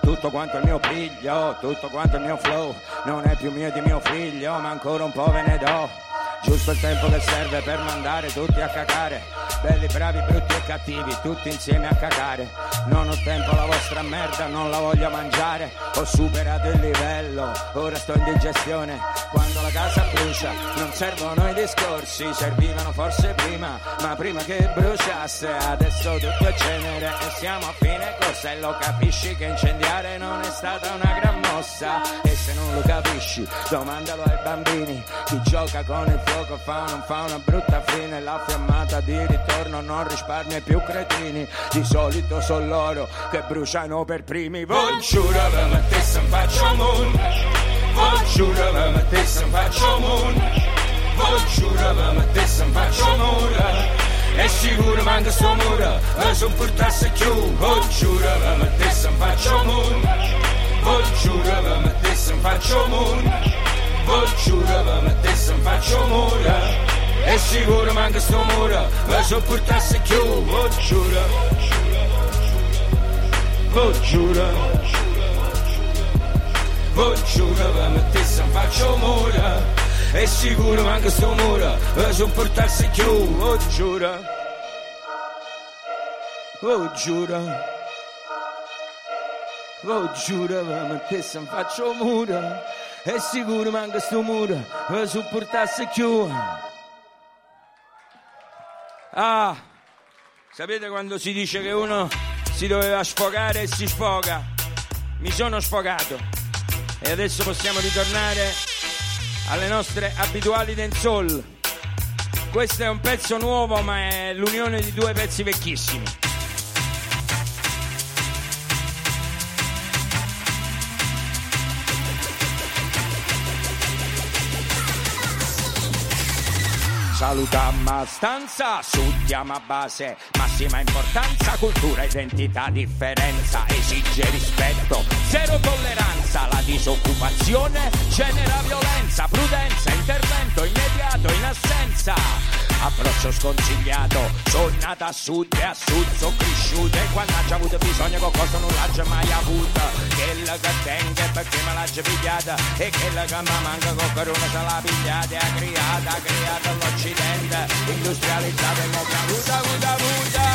Tutto quanto il mio piglio, tutto quanto il mio flow. Non è più mio di mio figlio, ma ancora un po' ve ne do. Giusto il tempo che serve per mandare tutti a cacare. Belli, bravi, brutti e cattivi, tutti insieme a cacare. Non ho tempo alla vostra merda, non la voglio mangiare. Ho superato il livello, ora sto in digestione. Quando la casa brucia, non servono i discorsi, servivano forse prima, ma prima che bruciasse. Adesso tutto è cenere e siamo a fine corsa. E lo capisci che incendiare non è stata una gran mossa. E se non lo capisci, domandalo ai bambini. Chi gioca con il fuoco fa non fa una brutta fine. La fiammata di ritorno non risparmia più cretini. Di solito sono loro che bruciano per primi. Buongiorno, per me te se faccio moon. Buongiorno, me te se faccio moon. Buongiorno, me te se faccio moon. E sicuro manca sto muro, ma sopportasse più. Buongiorno, me te se faccio moon. Buongiorno, me te se faccio moon. Buongiorno, per me te se faccio mura. E sicuro manca sto muro Ma sopportasse più Buongiorno Buongiorno Buongiorno, per me te se faccio mura. E sicuro manca sto muro Ma sopportasse più Buongiorno Buongiorno Buongiorno, per me te se faccio mura e sicuro manca sto muro per sopportarsi più. Ah, sapete quando si dice che uno si doveva sfogare e si sfoga? Mi sono sfogato e adesso possiamo ritornare alle nostre abituali dancehall. Questo è un pezzo nuovo ma è l'unione di due pezzi vecchissimi. Salutiamo a stanza, studiamo a base, massima importanza, cultura, identità, differenza, esige rispetto, zero tolleranza, la disoccupazione genera violenza, prudenza, intervento immediato in assenza, approccio sconsigliato, sono nata a sud e a sud sono cresciuta e quando c'è avuto bisogno qualcosa non l'ha mai avuta, quella che tenga perché me l'ha pigliata e quella che mi manca con corona se l'ha pigliata e ha creata, ha creata l'Occidente, industrializzato e non cavuta, vuta, vuta.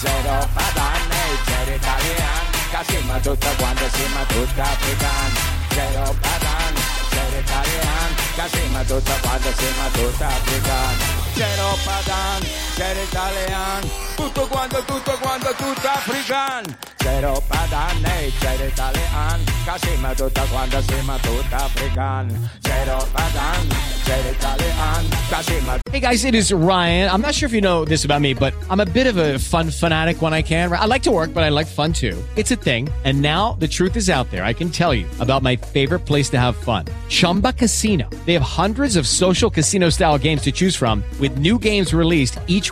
Zero padanne, zero italiani, che siamo tutta quanta, siamo tutta africani. Zero padanne, zero italiani, che siamo tutta quanta, siamo tutta africani. Zero padanne, zero italiani, tutto quanto, tutto quanto, tutto italiani, che siamo tutta quanta, siamo tutta che Hey guys, it is Ryan. I'm not sure if you know this about me, but I'm a bit of a fun fanatic when I can. I like to work, but I like fun too. It's a thing. And now the truth is out there. I can tell you about my favorite place to have fun Chumba Casino. They have hundreds of social casino style games to choose from, with new games released each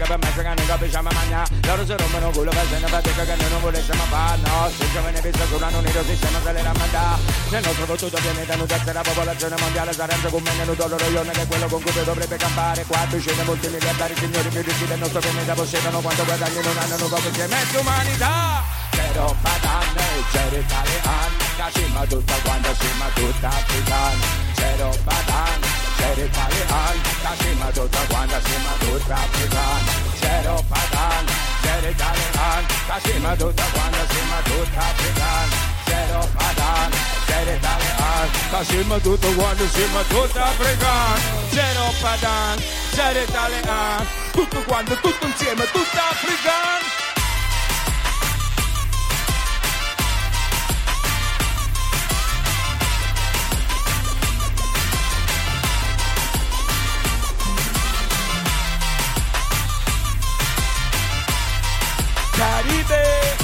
Il che loro non per mezzo che non capisciamo mangiare Loro si rompono culo facendo fatica che noi non volessimo fare No, se il giovane visto su un unito sistema se le ramanda Nel nostro fottuto pianeta non terza la popolazione mondiale sarebbe come nel doloroione che è quello con cui dovrebbe campare. Quattro scene molti miliardari signori più ricchi del nostro pianeta possiedono quanto guadagni non hanno poco che mezzo umanità Zero padanne, zero italiani Che siamo tutta quanta siamo tutta africani Zero padanne, zero italiani Che siamo tutta quanta siamo tutta africani Zero padanne, zero italiani Che siamo tutta quanta siamo tutta africani Zero padanne, zero italiani Che siamo tutta quanta siamo tutta africani Zero padanne, zero italiani Tutto quanto, tutto insieme, tutta africani Caribe.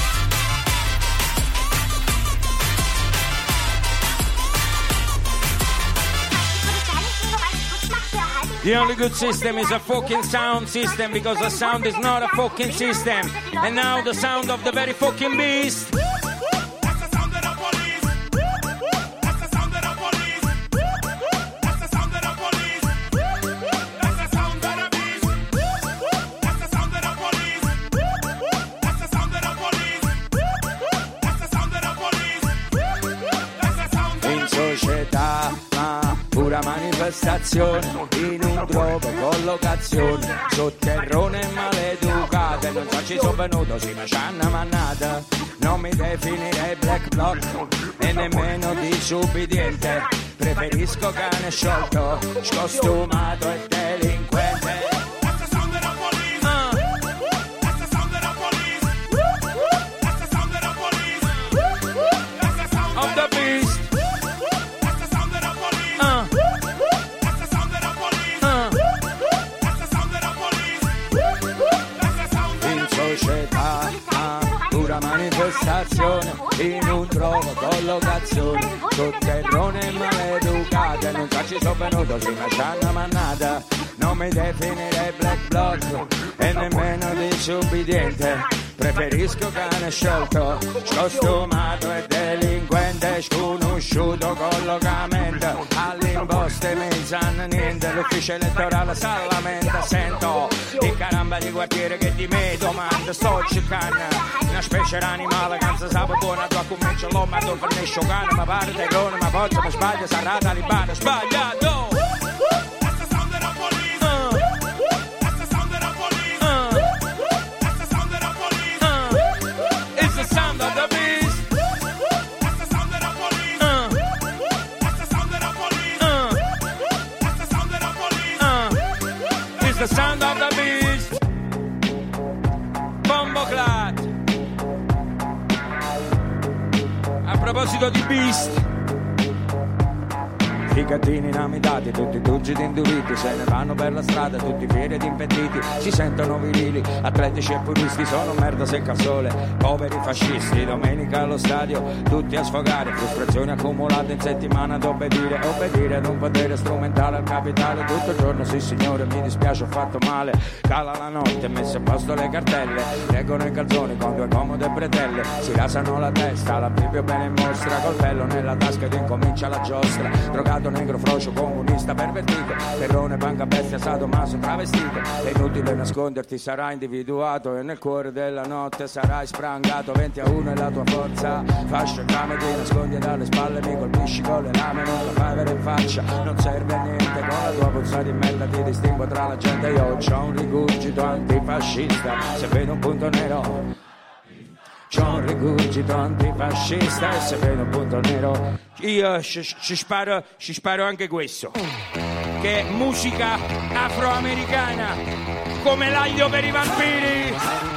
The only good system is a fucking sound system because the sound is not a fucking system. And now the sound of the very fucking beast. Manifestazione, in un trovo collocazione, sotterrone maleducata, non so ci sono venuto, sì ma c'hanno mannata, non mi definirei black block e nemmeno disubbidiente, preferisco cane sciolto, scostumato e delinquente. Manifestazione, in un trovo collocazione, sotterrone e maleducate, non so ci sono venuto, sì ma c'hanno mannata, non mi definirei black block e nemmeno disubbidiente. Preferisco cane sciolto, scostumato e delinquente, sconosciuto collocamento mi sanno niente l'ufficio elettorale si lamenta. Sento di caramba di quartiere che di me domanda sto cercando una specie d'animale che non sa buona tua comincia l'ho ma non fornisce cane ma pare te ma forza mi sbaglia sarà talibano sbagliato proposito di beast. Figatini inamitati, tutti turgidi induriti, se ne vanno per la strada, tutti fieri ed impettiti, si sentono virili, atletici e puristi, sono merda secca al sole, poveri fascisti, domenica allo stadio, tutti a sfogare, frustrazioni accumulate in settimana ad obbedire, obbedire ad un potere strumentale al capitale, tutto il giorno, sì signore, mi dispiace, ho fatto male, cala la notte, messe a posto le cartelle, reggono i calzoni con due comode bretelle, si rasano la testa, la Bibbia bene in mostra, coltello nella tasca ed incomincia la giostra, drogato negro, frocio, comunista, pervertito, terrone, banca, bestia, sadomaso, travestito, è inutile nasconderti, sarai individuato e nel cuore della notte sarai sprangato, 20 a 1 è la tua forza, fascio e lame, ti nascondi dalle spalle, mi colpisci con le lame, non la fai avere in faccia, non serve a niente, con la tua puzza di merda ti distingo tra la gente, io c'ho un rigurgito antifascista, se vedo un punto nero C'ho un rigurgito antifascista e se vedo un punto nero io ci, sparo, ci sparo anche questo. Che è musica afroamericana come l'aglio per i vampiri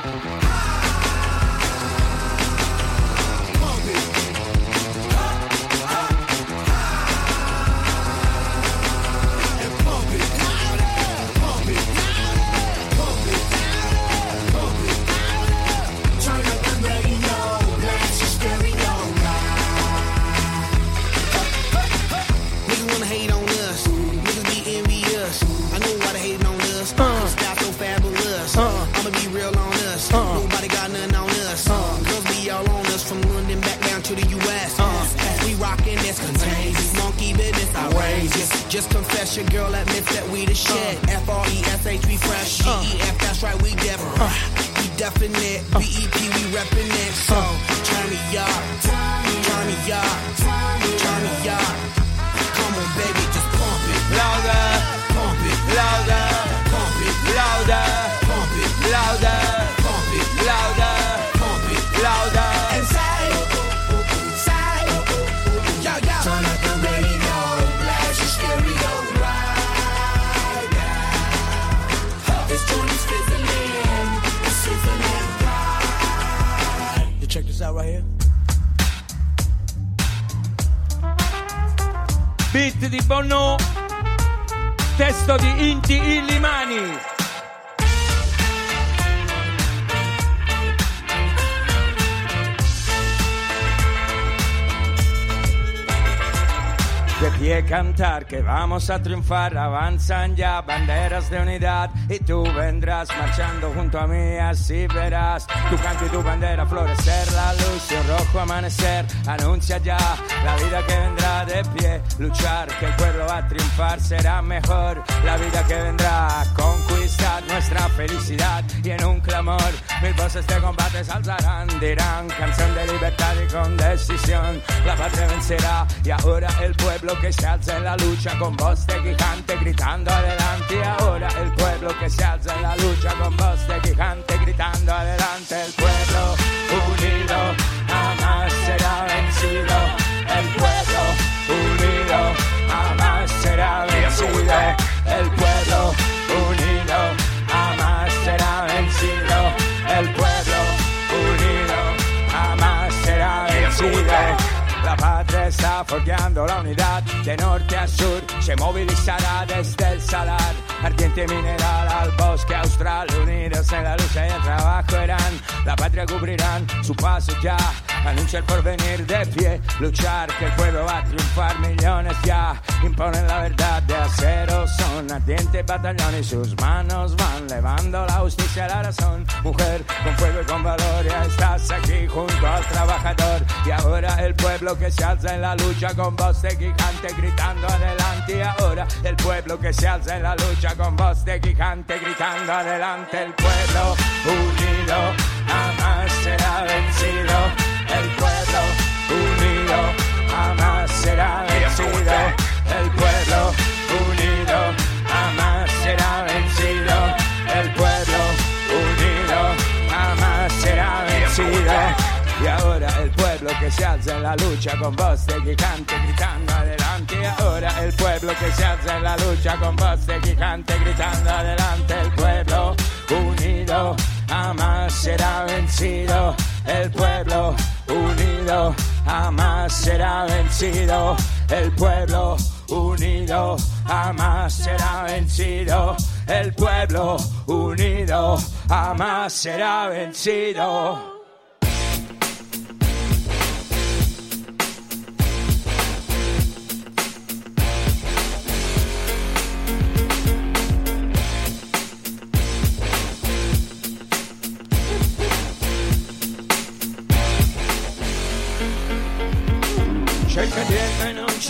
Just confess your girl admits that we the shit. Uh. F-R-E-S-H, we fresh. Uh. G-E-F, that's right, we def. Uh. We definite. B-E-P, we reppin' it. So, turn me up. Turn me up. Turn me up. Come on, baby, just pump it. Louder. Pump it. Louder. Pump it. Louder. Pump it. Louder. Beat di Bono testo di Inti Illimani Pie cantar que vamos a triunfar, avanzan ya banderas de unidad y tú vendrás marchando junto a mí, así verás. Tu canto y tu bandera florecer, la luz y el rojo amanecer, anuncia ya la vida que vendrá de pie, luchar, que el pueblo va a triunfar, será mejor, la vida que vendrá, conquistar nuestra felicidad y en un clamor, mil voces de combate se alzarán, dirán canción de libertad y con decisión, la patria vencerá y ahora el pueblo que se alza en la lucha con voz de gigante gritando adelante y ahora el pueblo que se alza en la lucha con voz de gigante gritando adelante el pueblo forjando la unidad de norte a sur, se movilizará desde el salar, ardiente mineral al bosque austral, unidos en la lucha y el trabajo irán, la patria cubrirán su paso ya, anuncia el porvenir de pie, luchar que el pueblo va a triunfar, millones ya imponen la verdad de acero, son ardientes batallones, sus manos van levando la justicia y la razón, mujer con fuego y con valor, ya ahora el pueblo que se alza en la lucha con voz de gigante gritando adelante, y ahora el pueblo que se alza en la lucha con voz de gigante gritando adelante, el pueblo unido jamás será vencido, se alza en la lucha con voz de gigante gritando adelante. Ahora el pueblo que se alza en la lucha con voz de gigante gritando adelante. El pueblo unido jamás será vencido. El pueblo unido jamás será vencido. El pueblo unido jamás será vencido. El pueblo unido jamás será vencido.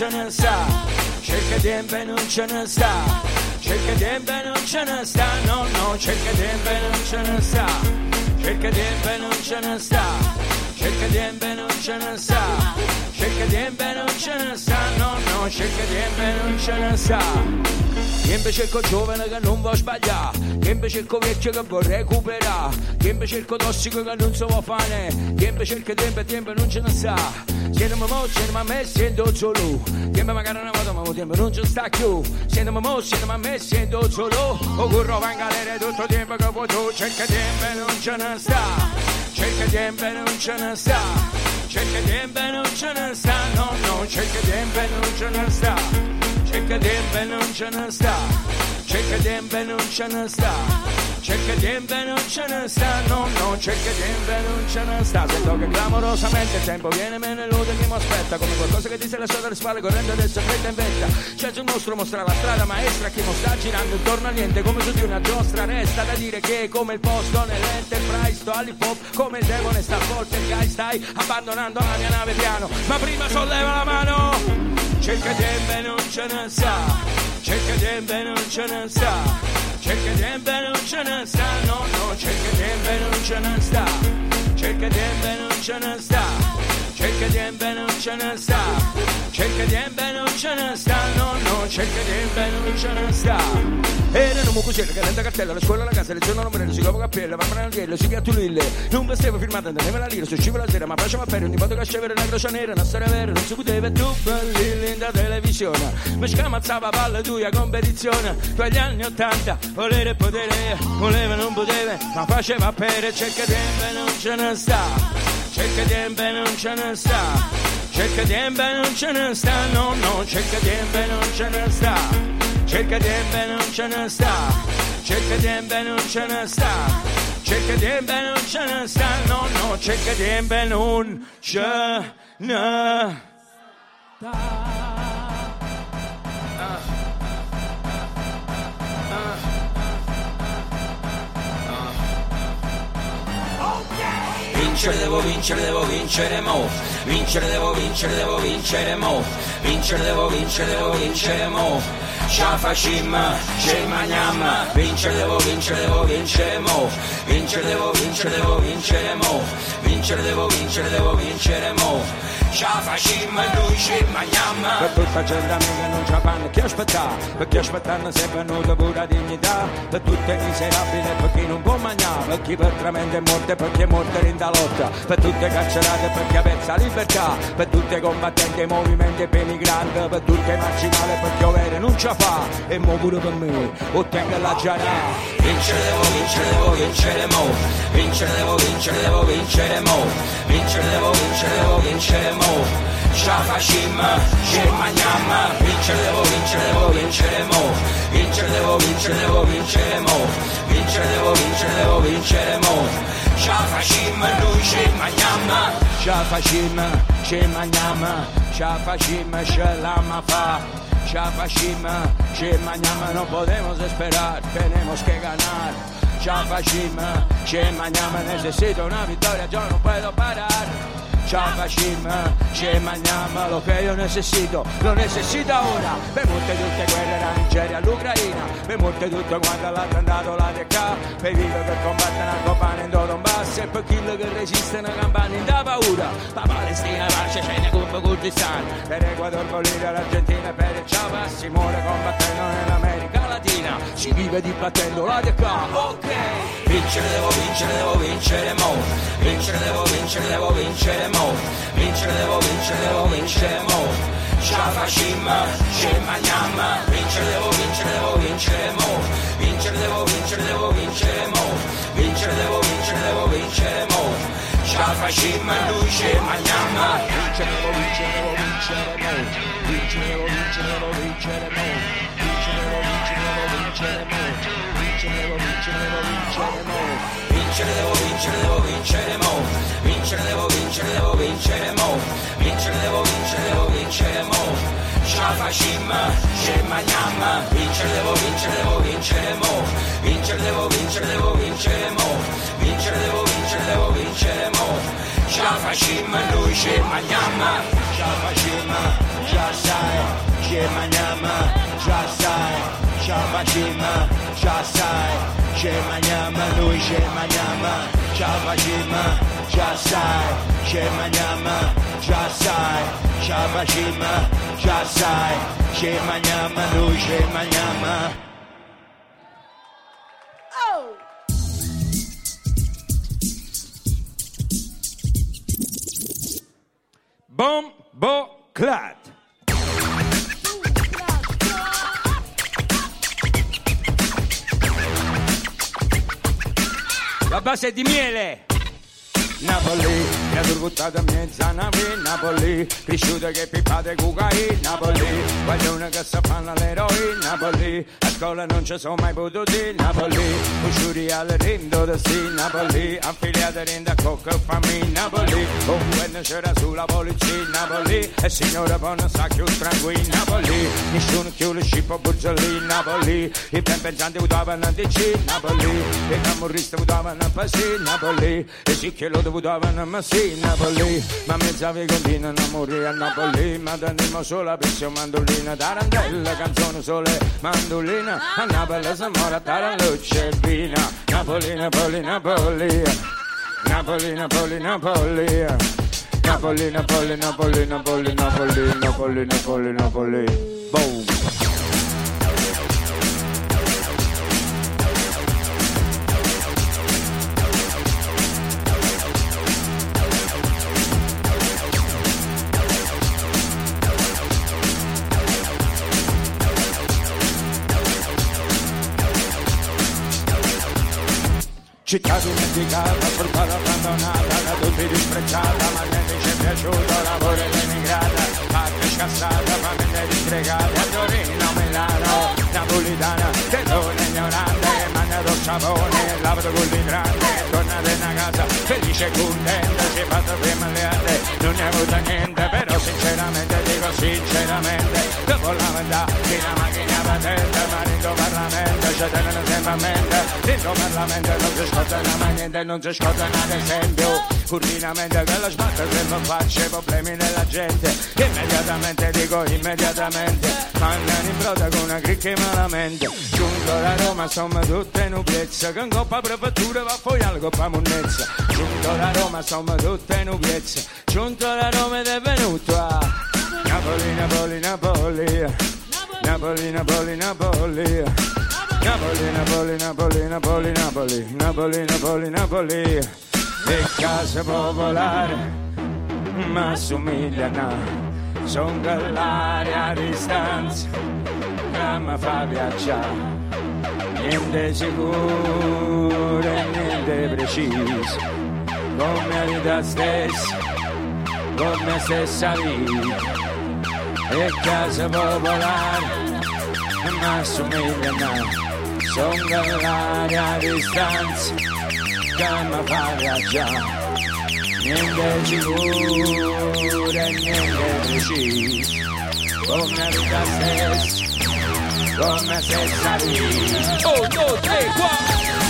Ce ne sta, cerca tempo e non ce ne sta, cerca tempo e non ce ne sta, no no, cerca tempo e non ce ne sta, cerca tempo e non ce ne sta, cerca tempo e non ce ne sta, cerca tempo e non ce ne sta, no no, cerca tempo e non ce ne sta. Che invece cerco giovane che non va sbagliare, che invece cerco vecchio che vuoi recuperare, che invece cerco tossico che non si può fare, che invece cerco tempo e tempo non ce ne sta. Siamo mo, siamo a me, sento solo, che magari una volta ma tempo non ci sta più. Siamo mo, siamo a me, sento solo, o curro va in galera tutto il tempo che vuoi tu, cerca tempo e non ce ne sta, cerca tempo e non ce ne sta. Cerca tempo e non ce ne sta, no, no, cerca tempo e non ce ne sta. Cerca tempo e non ce ne sta, cerca tempo e non ce ne sta, cerca tempo e non ce ne sta, no, no, cerca tempo e non ce ne sta. Sento che clamorosamente il tempo viene meno elude chi mi aspetta, come qualcosa che ti se lascia dalle spalle correndo adesso fretta in vetta. C'è un mostro mostra la strada maestra chi non sta girando intorno a niente come su di una giostra. Resta da dire che come il posto nell'enterprise sto all'hip hop, come il demone sta a volte il guy stai abbandonando la mia nave piano. Ma prima solleva la mano. Cerca tempo e non ce ne sta, cerca tempo e non ce ne sta, cerca tempo e non ce ne no, no, cerca tempo e non ce ne sta, cerca tempo e non ce ne sta, cerca tempo e non ce ne sta, cerca tempo e non ce ne sta, no, no, cerca tempo e non ce ne sta. E non mi cucina che rende cartella, la scuola, la casa, lezione non prende, si cova cappella, va a andiello, si piatto lille, non mi stavo firmato, andava la lira, su scivola la sera, ma facciamo a fare ogni volta che scevere la croce nera, una storia vera, non si poteva, tu lille da televisione, mi scamazzava palla tua competizione, quegli anni Ottanta, volere e potere, voleva non poteva, ma faceva per cerca tempo e non ce ne sta, cerca tempo e non ce ne sta, cerca tempo e non ce ne sta, no, no, cerca tempo e non ce ne sta. Cerca tempo e non ce ne sta, cerca tempo e Vincere devo vincere, devo vincere mo. Vincere devo vincere, devo vincere mo. Vincere devo vincere, devo vincere mo. Ce maniam. Vincere devo vincere, devo vincere mo. Vincere devo vincere, devo vincere mo. Vincere devo vincere, devo vincere mo. Scia facim, noi ci maniam. Per tutta gente amica non c'ha panne che aspettare. Perché aspettando si è venuta pure dignità. Per tutte miserabili per chi non può mangiare. Per chi veramente è morto e per chi è morto in lotta. Per tutte carcerate per chi ha perso la libertà. Per tutte combattenti ai movimenti per i migranti. Per tutte marginali per chi overe non ce fa. E mo pure per me, ottengo la giara. Vincere devo vincere, devo vincere mo. Vincere devo vincere, devo vincere mo. Vincere devo vincere, devo vincere mo. Scia facim, ce magniam. Vincere devo vincere, devo vincere mo. Vincere devo vincere, devo vincere mo. Vincere devo vincere, devo vincere mo. Scia facim, noi ce magniam. Scia facim, ce magniam. Scia facim, ce la fa. Ya facim, che mañana no podemos esperar, tenemos que ganar. Ya facim, che mañana necesito una victoria, yo no puedo parar. Ya facim, che mañana lo que yo necesito, lo necesito ora. Per molte tutte guerre, la Nigeria, l'Ucraina, per molte tutte quando l'ha andato la DK, per vivere per combattere una copana in Donbass e per quello che resiste una campagna da paura. Pa Palestina, pace, Cina, Cuba, Kurdistan, per Ecuador, Bolivia, l'Argentina per il Ciava si muore combattendo nell'America Latina, si vive dibattendo la DK, ok. Vincere devo vincere, devo vincere mo. Vincere devo vincere, devo vincere mo. Vincere devo vincere, devo vincere mo. Scia facim, ce magniam. Vincere devo vincere, devo vincere mo. Vincere devo vincere, devo vincere mo. Vincere devo vincere, devo vincere mo. Scia facim, noi ce magniam. Vincere devo vincere, devo vincere mo. Vincere devo vincere, devo vincere Scia facim, ce magniam. Vincere devo vincere, devo vincere mo. Vincere devo vincere, devo vincere mo. Vincere devo vincere, devo vincere mo. Scia facim, noi ce magniam. Scia facim, già sai, ce magniam, già sai. Scia facim, già sai, ce magniam, noi ce magniam. Scia facim, già sai, ce magniam, già sai. Scia facim, già sai, ce magniam, noi ce magniam. Bom, bo, clat. La base è di miele. Napoli, mi ha turbuttata mezza nave, Napoli, cresciuta che pippate cucai, Napoli, guaglione che sa fanno l'eroe, Napoli, a scuola non ci sono mai potuti, Napoli, usciri al rindo da sì, Napoli, affiliate rinda cocca fammi, Napoli, un governo c'era sulla polizia, Napoli, e signora buona sa più tranquilli, Napoli, nessuno le scippo burzolì, Napoli, i ben pensanti votavano a DC, Napoli, i camorristi votavano a Pasi, Napoli, e sì che lo votavano a sì, Napoli, ma mezza vi continuano a morire a Napoli, ma teniamo solo a pezzo mandolina, tarantella, canzone sole, mandolina, a Napoli si muore a taralluce e vina, Napoli, Napoli, Napoli, Napoli, Napoli, Napoli. Napoli, Napoli, Napoli, Napoli, Napoli, Napoli, Napoli, Napoli. Boom. Città dimenticata, portata abbandonata, da tutti disprezzata, ma niente ci è piaciuto, lavoro emigrata, parte scassata, famiglia a Torino, Milano, napolitana, donna ignorante, mangia lo sapone, lavoro con l'idrante, tornate in casa, felice e contenta, si è fatto prima le altre, non ne ha avuto niente, però sinceramente, dico sinceramente, dopo la metà, di una macchina patente, marito Parlamento, c'è tenere sempre a mente, dentro Parlamento non si scotta mai niente, non si scotta ad esempio, ordinamento che la sbatte se non faccia i problemi della gente, immediatamente, dico immediatamente, mandano in broda con una cricca malamente, giunto da Roma, insomma tutte nubiezze, che in coppa prefettura va poi alla coppa monnezza, giunto da Roma, insomma tutte nubiezze, giunto da Roma ed è venuto a Napoli, Napoli, Napoli. Napoli, Napoli, Napoli. Napoli, Napoli, Napoli, Napoli, Napoli, Napoli, Napoli, Napoli. E casa popolare, ma somigliano Son l'aria a distanza che mi fa viaggiare. Niente sicuro e niente preciso, come la vita stessa, come stessa vita. e casa popolare non assomiglia a me sono dall'aria a distanza che mi fa viaggiare niente ci cura niente precisa come vita stessa come se salì 1, 2, 3, 4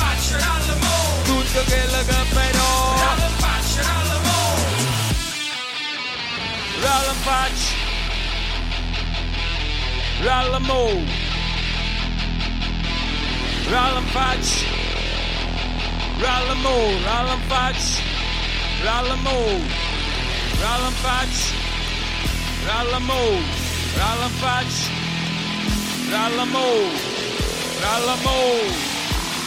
tutto quello che però Ralla faccia Ralla mo Ralla faccia Ralla mo Ralla faccia Ralla mo Ralla faccia Ralla mo Ralla faccia Ralla mo Ralla mo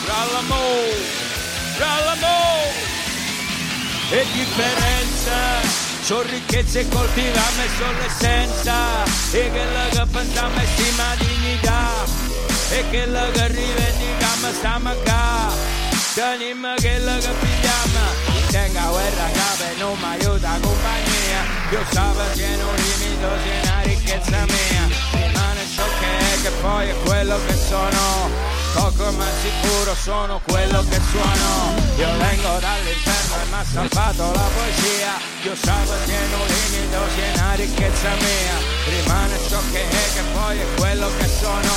Ralla mo Rallamo e differenza. Sono ricchezze e coltiviamo e sono l'essenza. E quello che pensiamo è stima dignità. E quello che rivendichiamo stiamo qua teniamo quello che pigliamo tenga guerra capo non mi aiuta compagnia. Io stavo che non limito sia una ricchezza mia. Rimane ciò che è che poi è quello che sono poco ma sicuro sono quello che suono. Io vengo dall'inferno e mi ha salvato la poesia. Io sabato che non limito sia una ricchezza mia. Rimane ciò che è che poi è quello che sono.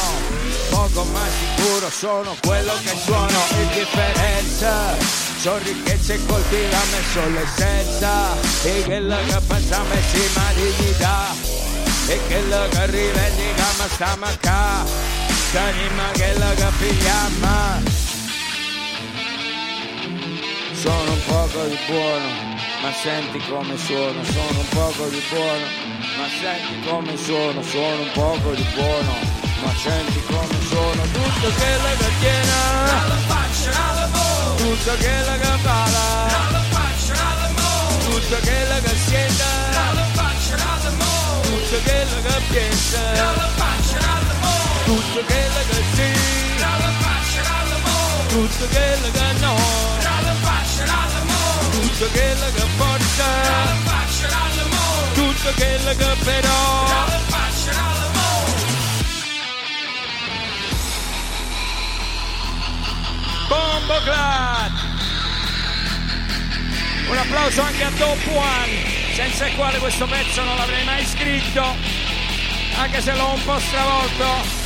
Poco ma sicuro sono quello che suono. Indifferenza sono ricchezze e coltiviamo e sono l'essenza e quello che pensiamo è sima dignità e quello che rivendichiamo stiamo qua Canima che la capigliamo Sono un poco di buono Ma senti come suono Sono un poco di buono Ma senti come suono Sono un poco di buono Ma senti come suono Tutto che la cattiena. Tutto che la capala Tutto che la cassietta. Tutto che la capienza tutto quello che sì, tutto quello che no, tutto quello che porta, tutto quello che però. Bombo Clat! Un applauso anche a Top One, senza il quale questo pezzo non l'avrei mai scritto, anche se l'ho un po' stravolto.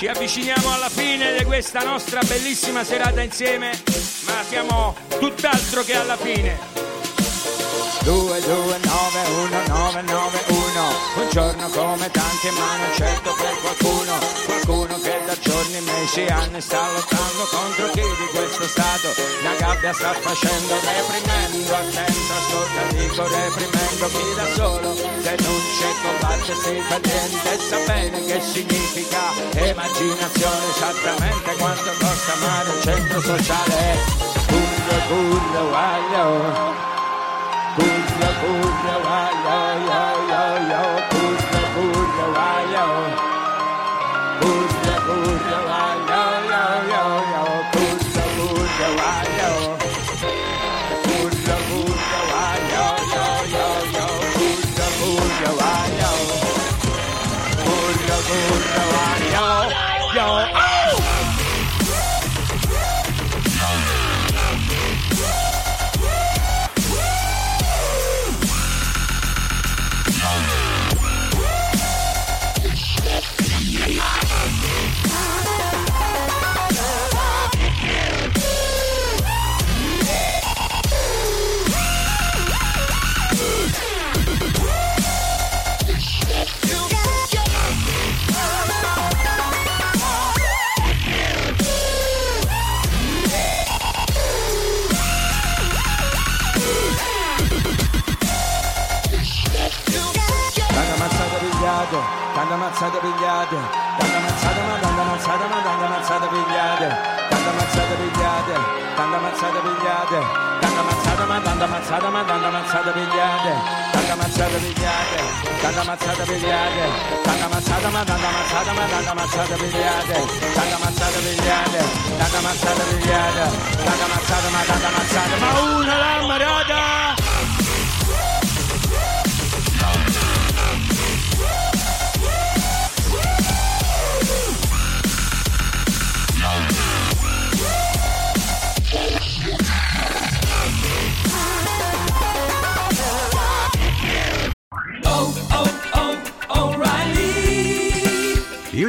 Ci avviciniamo alla fine di questa nostra bellissima serata insieme, ma siamo tutt'altro che alla fine. 2, 2, 9, 1, 9, 9, 1 Un giorno come tanti ma non certo per qualcuno. Qualcuno che da giorni, mesi, anni sta lottando contro chi di questo stato. La gabbia sta facendo reprimendo Attento, ascolta, dico reprimendo chi da solo. Denuncia e combatte si fa niente Sa bene che significa immaginazione Esattamente quanto costa amare un centro sociale. Curro, curro, guaglio Curra, tanta mazzata pigliate, tanta mazzata ma tanta mazzata ma tanta mazzata pigliate, tanta mazzata pigliate, tanta mazzata pigliate, tanta mazzata ma tanta mazzata ma tanta mazzata pigliate, tanta mazzata pigliate, tanta mazzata pigliate, tanta mazzata ma tanta mazzata ma tanta mazzata pigliate, tanta mazzata pigliate, tanta mazzata pigliate, tanta mazzata ma tanta mazzata, ma una lammarata!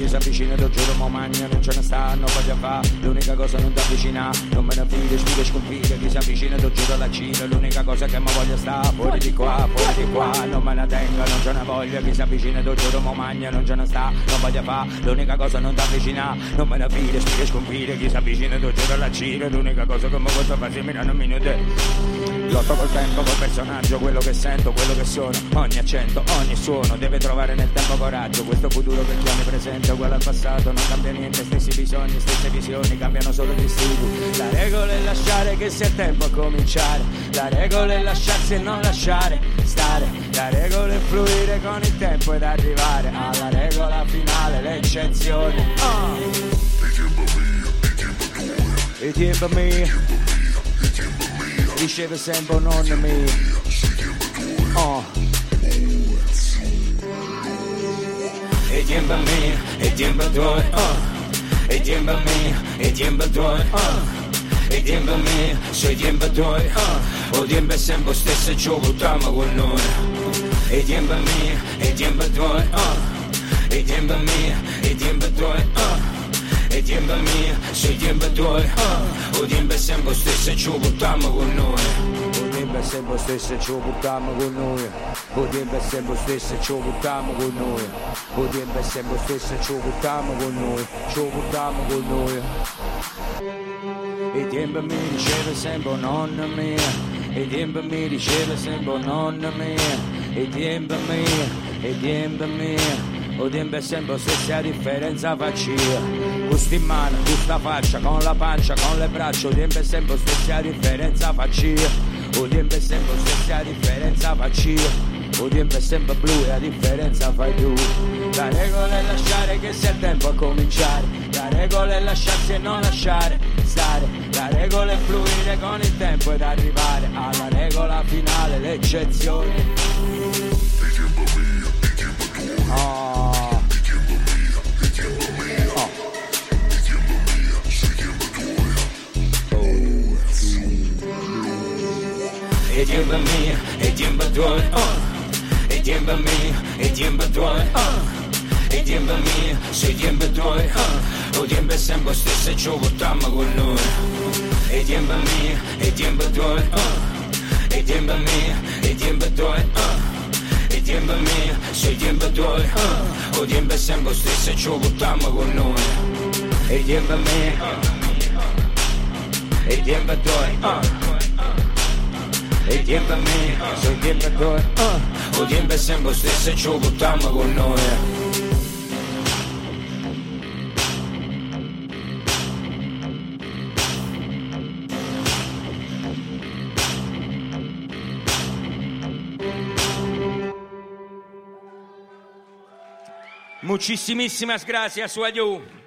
Chi si avvicina, lo giuro, mo magna, non ce ne stanno, voglio fa, l'unica cosa non ti avvicina, non me ne fide, sfide, sconfide, chi si avvicina, lo giuro, la cina, l'unica cosa che mi voglio sta, fuori di qua, fuori di qua, non me ne tengo, non ce ne voglio, chi si avvicina, lo giuro, mo magna, non ce ne sta, non voglio fa, l'unica cosa non ti avvicina, non me ne fide, sfide, sconfide, chi si avvicina, lo giuro, la cina, l'unica cosa che mi voglio fare, se mi danno un minuto. Lotto col tempo, col personaggio, quello che sento, quello che sono, ogni accento, ogni suono, deve trovare nel tempo coraggio, questo futuro che chiami presente, uguale al passato, non cambia niente, stessi bisogni, stesse visioni, cambiano solo gli stili. La regola è lasciare che sia tempo a cominciare, la regola è lasciarsi e non lasciare stare, la regola è fluire con il tempo ed arrivare alla regola finale, l'eccezione. Ah. E tempo mio, riceve sempre un nonno mio. Oh. E tempo mio, e tempo tuo, oh. E tempo mio, e tempo tuo, oh. E tempo mio, sei tempo tuo, oh. O tempo è sempre stesso e ci buttiamo con noi. E tempo mio, e tempo tuo, oh. E tempo mio, e tempo mio, sei tempo tuo, oh. O tempo è sempre stesso e ci buttiamo con noi. È sempre stesso e ci buttiamo con noi. O tempo è sempre stesso e ci buttiamo con noi. O tempo è sempre stesso e ci buttiamo con noi. Ci buttiamo con noi. E tempo mi riceve sempre nonna mia. E tempo mi riceve sempre nonna mia. E tempo mia, e tempo mia. O tempo è sempre stessa a differenza faccia Gusto in mano, gusto faccia, con la pancia, con le braccia. O tempo è sempre stessa a differenza faccia O tempo è sempre stessa a differenza faccia o tempo è sempre blu e la differenza fai tu. La regola è lasciare che sia il tempo a cominciare. La regola è lasciarsi e non lasciare stare. La regola è fluire con il tempo ed arrivare Alla regola finale, l'eccezione. Oh. E tempo mio, e tempo tuo, oh. E tempo mio, e tempo tuo, oh. E tempo mio, sei tempo tuo, oh. O tempo è sempre stesso e ci buttiamo con noi. E e tiempo mio, e tiempo tuo, uh. e tiempo mio, e tiempo tuo, uh. e tiempo mio, se tiempo tuo, uh. o tiempo è sempre stesso e ci buttiamo con noi, e tiempo mio, e tiempo tuo, uh. E tiempo mio, se tiempo tuo, uh. o tiempo è sempre stesso e ci buttiamo con noi. Muchísimas gracias, Wagyu.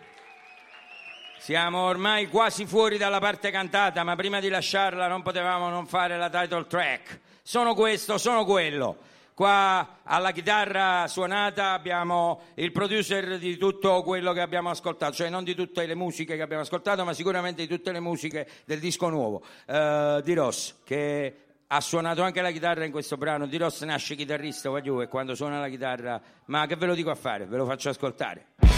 Siamo ormai quasi fuori dalla parte cantata, ma prima di lasciarla non potevamo non fare la title track. Sono questo, sono quello. Qua alla chitarra suonata abbiamo il producer di tutto quello che abbiamo ascoltato, cioè non di tutte le musiche che abbiamo ascoltato, ma sicuramente di tutte le musiche del disco nuovo eh, di Ross, che ha suonato anche la chitarra in questo brano. Di Ross nasce chitarrista, voglio e quando suona la chitarra, ma che ve lo dico a fare? Ve lo faccio ascoltare.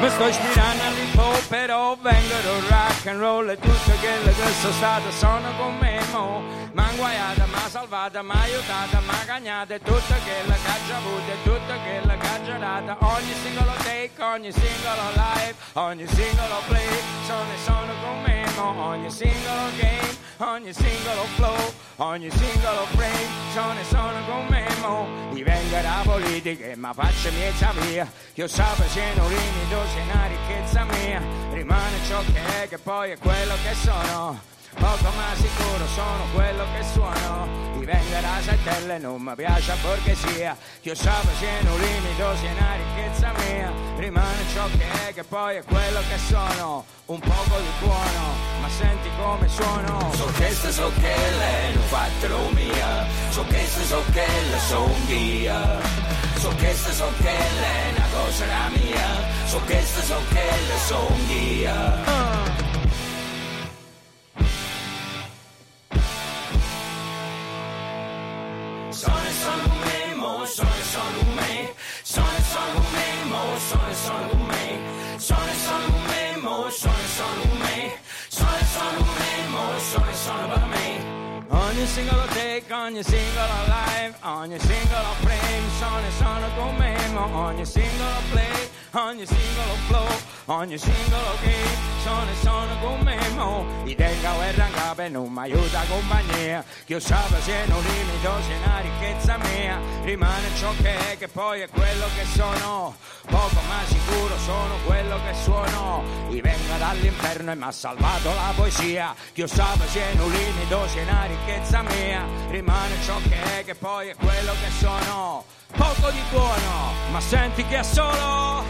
Mi sto ispirando all'hip hop però vengono rock and roll e tutte quelle che sono state sono con me mo. Ma guaiata, ma salvata, ma aiutata, ma cagnata E tutte quelle che ha già avuto e tutte quelle che ha già data Ogni singolo take, ogni singolo live, ogni singolo play Sono e sono con me mo. Ogni singolo game, ogni singolo flow, ogni singolo frame Sono e sono con me mo. Divenga la politica e ma faccia miezza via Io sapevo se non limito se una ricchezza mia rimane ciò che è che poi è quello che sono. Poco ma sicuro sono quello che suono. Divenga la settelle non mi piace la borghesia. Io sapevo se non limito se una ricchezza mia. Rimane ciò che è che poi è quello che sono. Un poco di buono ma senti come suono. So queste so che le non fatelo mia. So queste so che le son via. So queste so che le una cosa la mia So queste so che le son via. Sono e sono me, mo, sono e sono me Sono e sono me, mo, sono e sono me Ogni singolo take, ogni singolo live, ogni singolo frame. Sono e sono con me, mo, ogni singolo play, ogni singolo flow, ogni singolo game Sono e sono con me, mo, i tenga guerra in capo e non mi aiuta compagnia. Che io sapevo se non limito, se una ricchezza mia. Rimane ciò che è, che poi è quello che sono. Poco ma sicuro sono quello che suono. I venga dall'inferno e mi ha salvato la poesia. Che io sapevo se non limito, se una ricchezza mia. Rimane ciò che è che poi è quello che sono poco di buono ma senti che è solo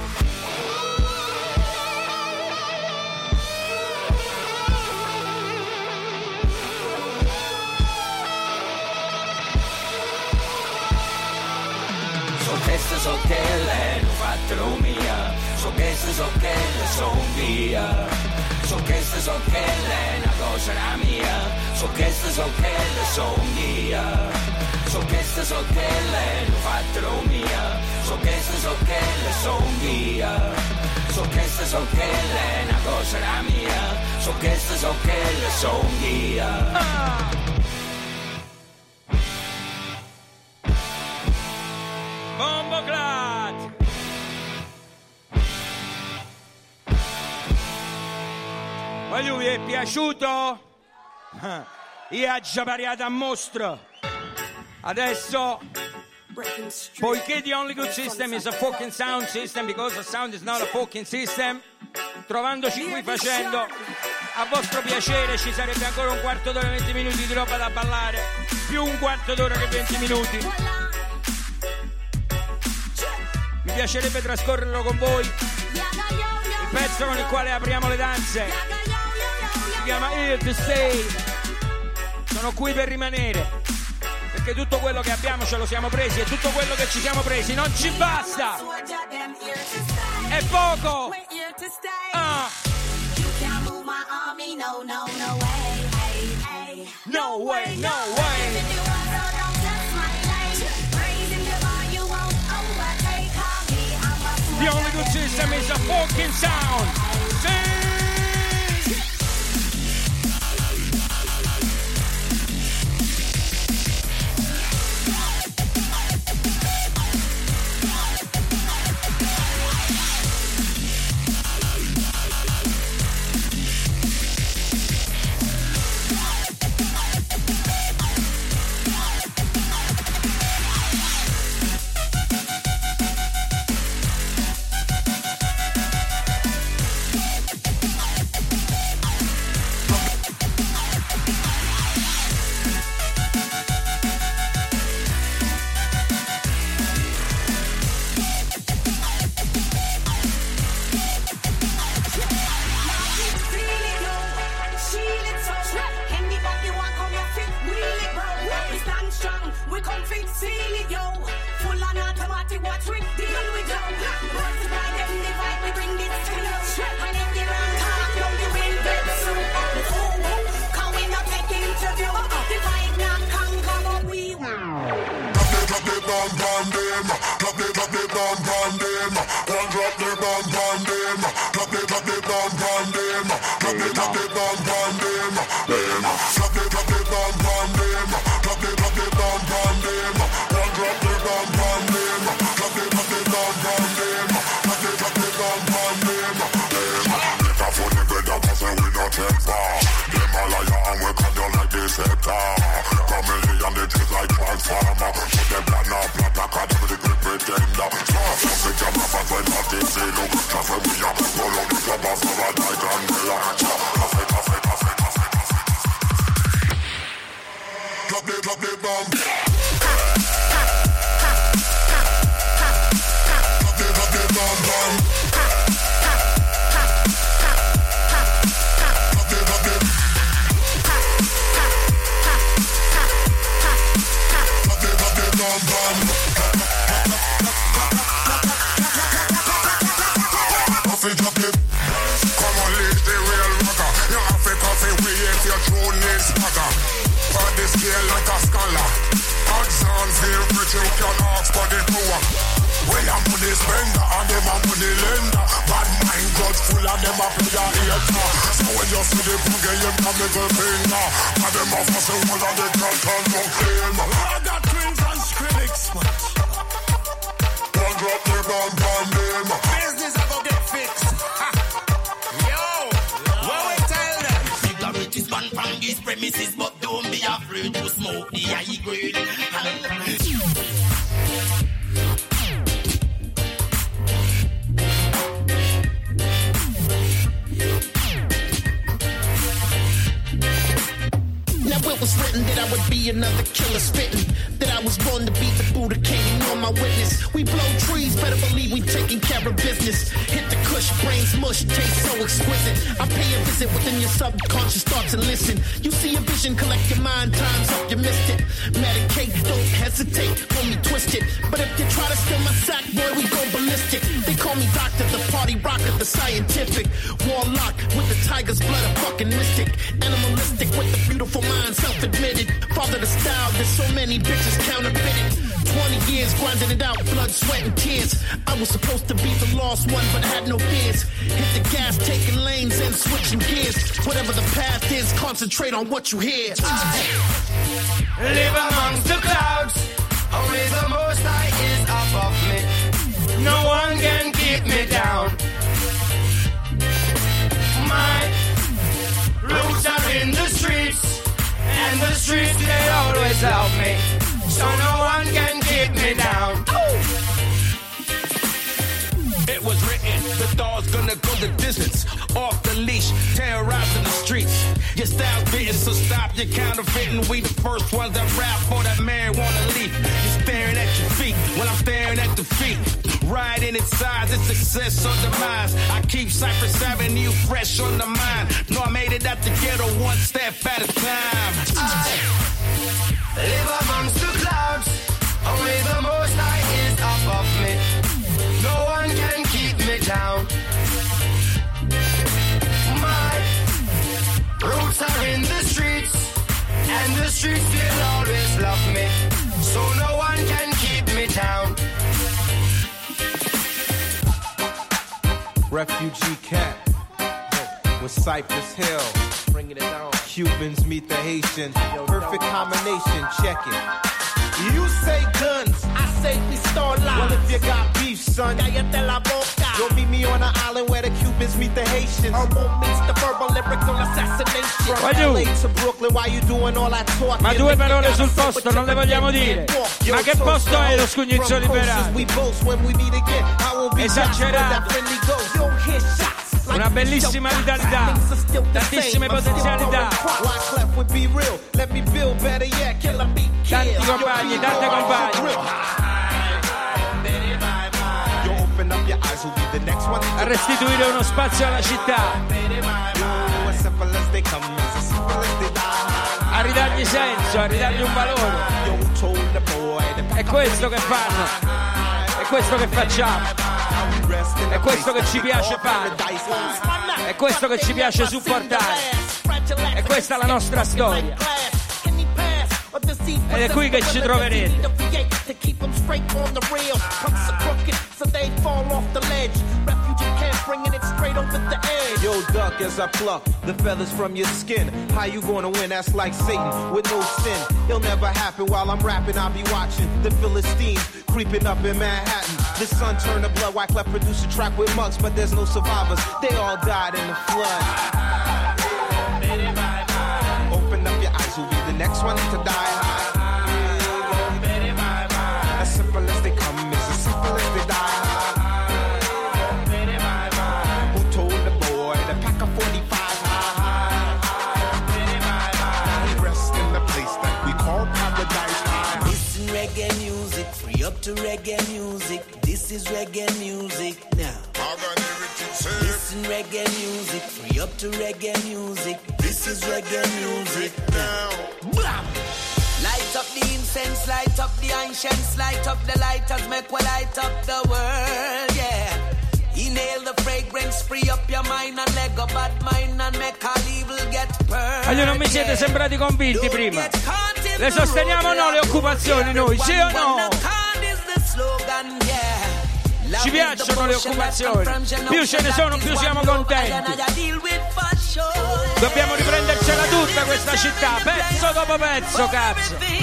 So queste so che le non fatelo mia So queste so che le son via. So queste so che le una cosa la mia So queste so che le son via So queste so che le non fatelo mia. So queste so che le son via. So queste so che le una cosa la mia. So queste so che le son via. Bombo Clat! Voglio vi è piaciuto? Io ho già pariato a mostro Adesso Poiché the only good system is a fucking sound system because a sound is not a fucking system Trovandoci qui facendo a vostro piacere ci sarebbe ancora un quarto d'ora e 20 minuti di roba da ballare più un quarto d'ora che 20 minuti. Mi piacerebbe trascorrerlo con voi. Il pezzo con il quale apriamo le danze. Si chiama Here to Stay. Sono qui per rimanere perché tutto quello che abbiamo ce lo siamo presi e tutto quello che ci siamo presi non ci basta. È poco. Ah. No, way, no way. The only good system is a fucking sound. See? Spitting. That I was born to beat the Buddha King, you my witness. We blow trees, better believe we taking care of business. Hit the cush, brains mush, taste so exquisite. I pay a visit within your subconscious thoughts and listen. You see a vision, collect your mind, time's up, you missed it. Medicate, don't hesitate, homie, twist it. But if you try to steal my sack, boy, we go ballistic. They call me doctor, the party rocker, the scientific. Warlock with the tiger's blood, a fucking mystic. Animalistic with the beautiful mind, self-admitted. Father the style, there's so many bitches counterfeited. 20 years grinding it out, blood, sweat, and tears. I was supposed to be the lost one, but I had no fears. Hit the gas, taking lanes and switching gears. Whatever the path is, concentrate on what you hear. Live amongst the clouds. Only the most high is above me. No one can keep me down. My roots are in the and the streets they always help me. So no one can keep me down. It was written, the dog's gonna go the distance. Off the leash, terrorizing the streets. Your style's bitten, so stop your counterfeiting. We the first ones that rap for that marijuana leaf. You're staring at your feet when I'm staring at the feet. Riding its size, it's success or demise. I keep Cypress Avenue fresh on the mind. Know I made it out the ghetto one step at a time. Live amongst the clouds. Only the most high is above me. No one can keep me down. My roots are in the streets, and the streets will always love me. So no refugee camp with Cypress Hill. Bringing it down. Cubans meet the Haitian. Perfect combination. Check it. You say guns, say pistola. Well, if you got beef, son, cállate la boca. You'll meet me on an island where the Cubans meet the Haitians. Herbal meets the verbal lyrical assassination. From Voglio- LA to Brooklyn, why you doing all that talking? Ma due Think you parole gotta sul say posto what non le you vogliamo can't dire. walk. Ma che posto è lo scugnizzo From coasters liberato? we boast when we meet again. I won't be Esagerato. Una bellissima vitalità, tantissime potenzialità. Tanti compagni, tante compagne. A restituire uno spazio alla città, a ridargli senso, a ridargli un valore. È questo che fanno, è questo che facciamo, è questo che ci piace fare, è questo che ci piace supportare, è questa la nostra storia. Ed è qui che ci troverete. To keep them straight on the rail. Punks are crooked, so they fall off the ledge. Refugee camp bringing it straight over the edge. Yo, duck as I pluck the feathers from your skin. How you gonna win? That's like Satan with no sin. It'll never happen while I'm rapping. I'll be watching the Philistines creeping up in Manhattan. The sun turned to blood. Wyclef produced a track with mugs, but there's no survivors. They all died in the flood. Open up your eyes, who'll be the next one to die? As simple as they come, as simple as they die. Who told the boy to pack a 45? He rest in the place that we call paradise reggae music, free up to reggae music. This is reggae music now. Listen reggae music, free up to reggae music. This is reggae music now. Blam! Light up the incense, light up the ancients, light up the lighters, make we light up the world, yeah. Inhale the fragrance, free up your mind and let go bad mind and make all evil get purged. Voglio non mi siete sembrati convinti prima. Le sosteniamo o no le occupazioni noi, sì o no? Ci piacciono le occupazioni. Più ce ne sono, più siamo contenti. Dobbiamo riprendercela tutta questa città, pezzo dopo pezzo, cazzo.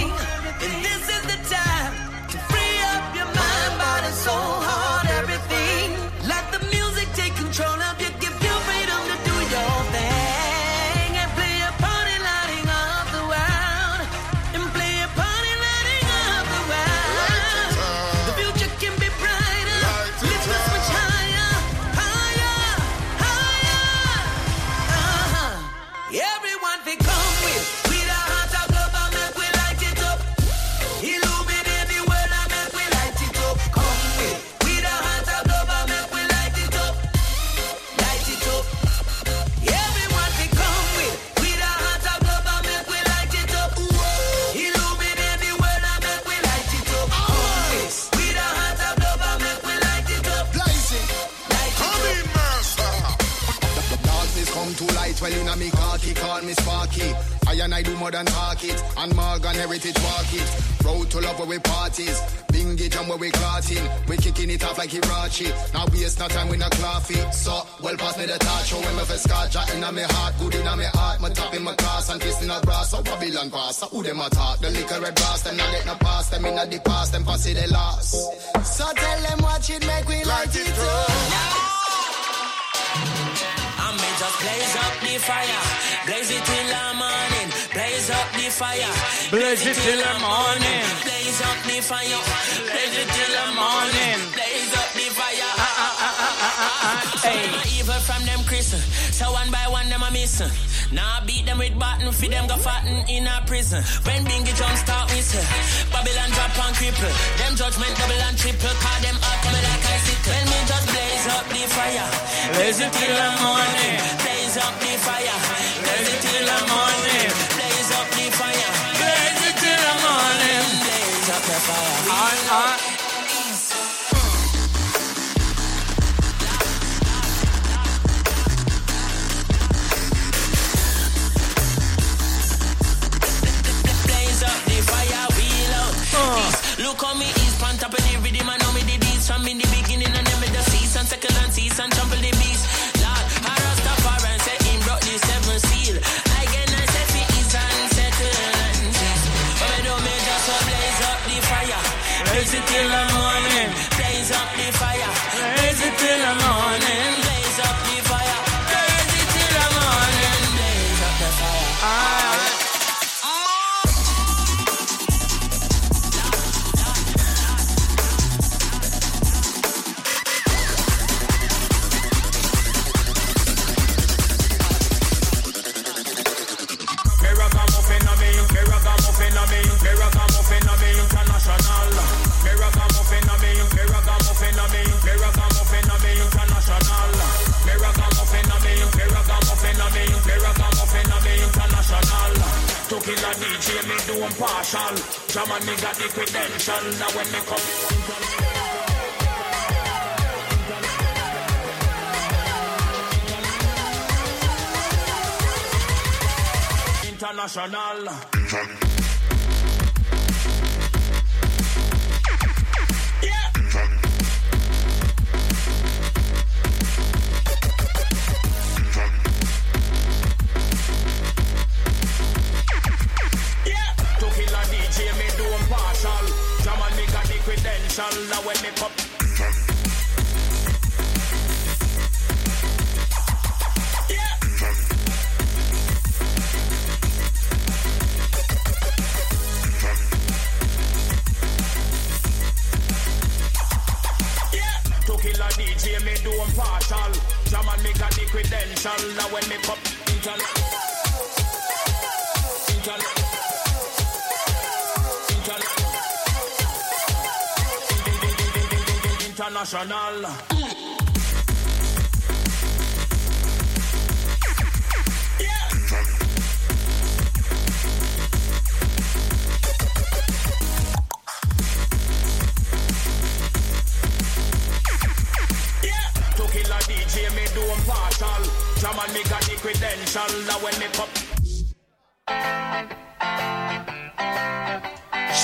Me Sparky. I and I do more than talk it, and Morgan Heritage walk it. Road to love where we parties, bingy jam where we clotting. We kicking it off like Hirachi. Now waste no time with no coffee. So, well pass me the touch, show oh, when me for scotch in a me heart, good in a me heart. Me top in my class and fist in a brass, so Babylon pass. So who them a talk? The liquor red brass, them not get no pass, them in a the past, them pass it the last. So tell them watch it, make we light it up. The fire, blaze it till the morning, blaze up the fire, Blaze it till the morning. blaze up the fire, blaze it till the morning, blaze up the fire. Ah, ah, ah, hey. Evil from them Christian, so one by one them a missing. Now I beat them with button, feed them go fatten in a prison. When Bingy jump start whistle, Babylon drop and cripple. Them judgment double and triple, call them up me like I sickle. When me just blaze up the fire, blaze it till the morning, jump me fire. a DJ, me do them partial. Germany got the credential. Now when me come. International.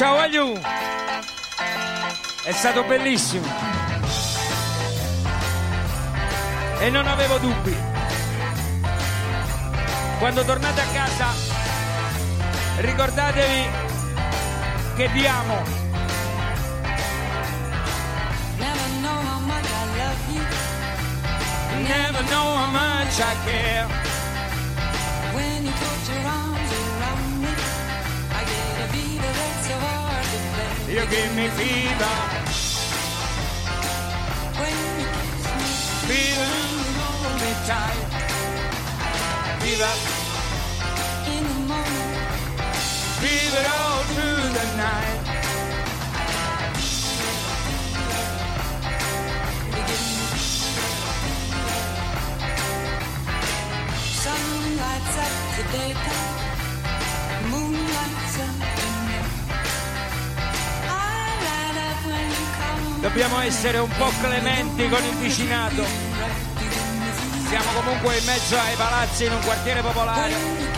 Ciao Agliù! È stato bellissimo! E non avevo dubbi. Quando tornate a casa, ricordatevi che vi amo. Never know how much I care. You give me fever. When you kiss me, Fever, hold me tight. Fever. In the morning. Fever all through the night. Sun lights up the daytime. dobbiamo essere un po' clementi con il vicinato. Siamo comunque in mezzo ai palazzi in un quartiere popolare.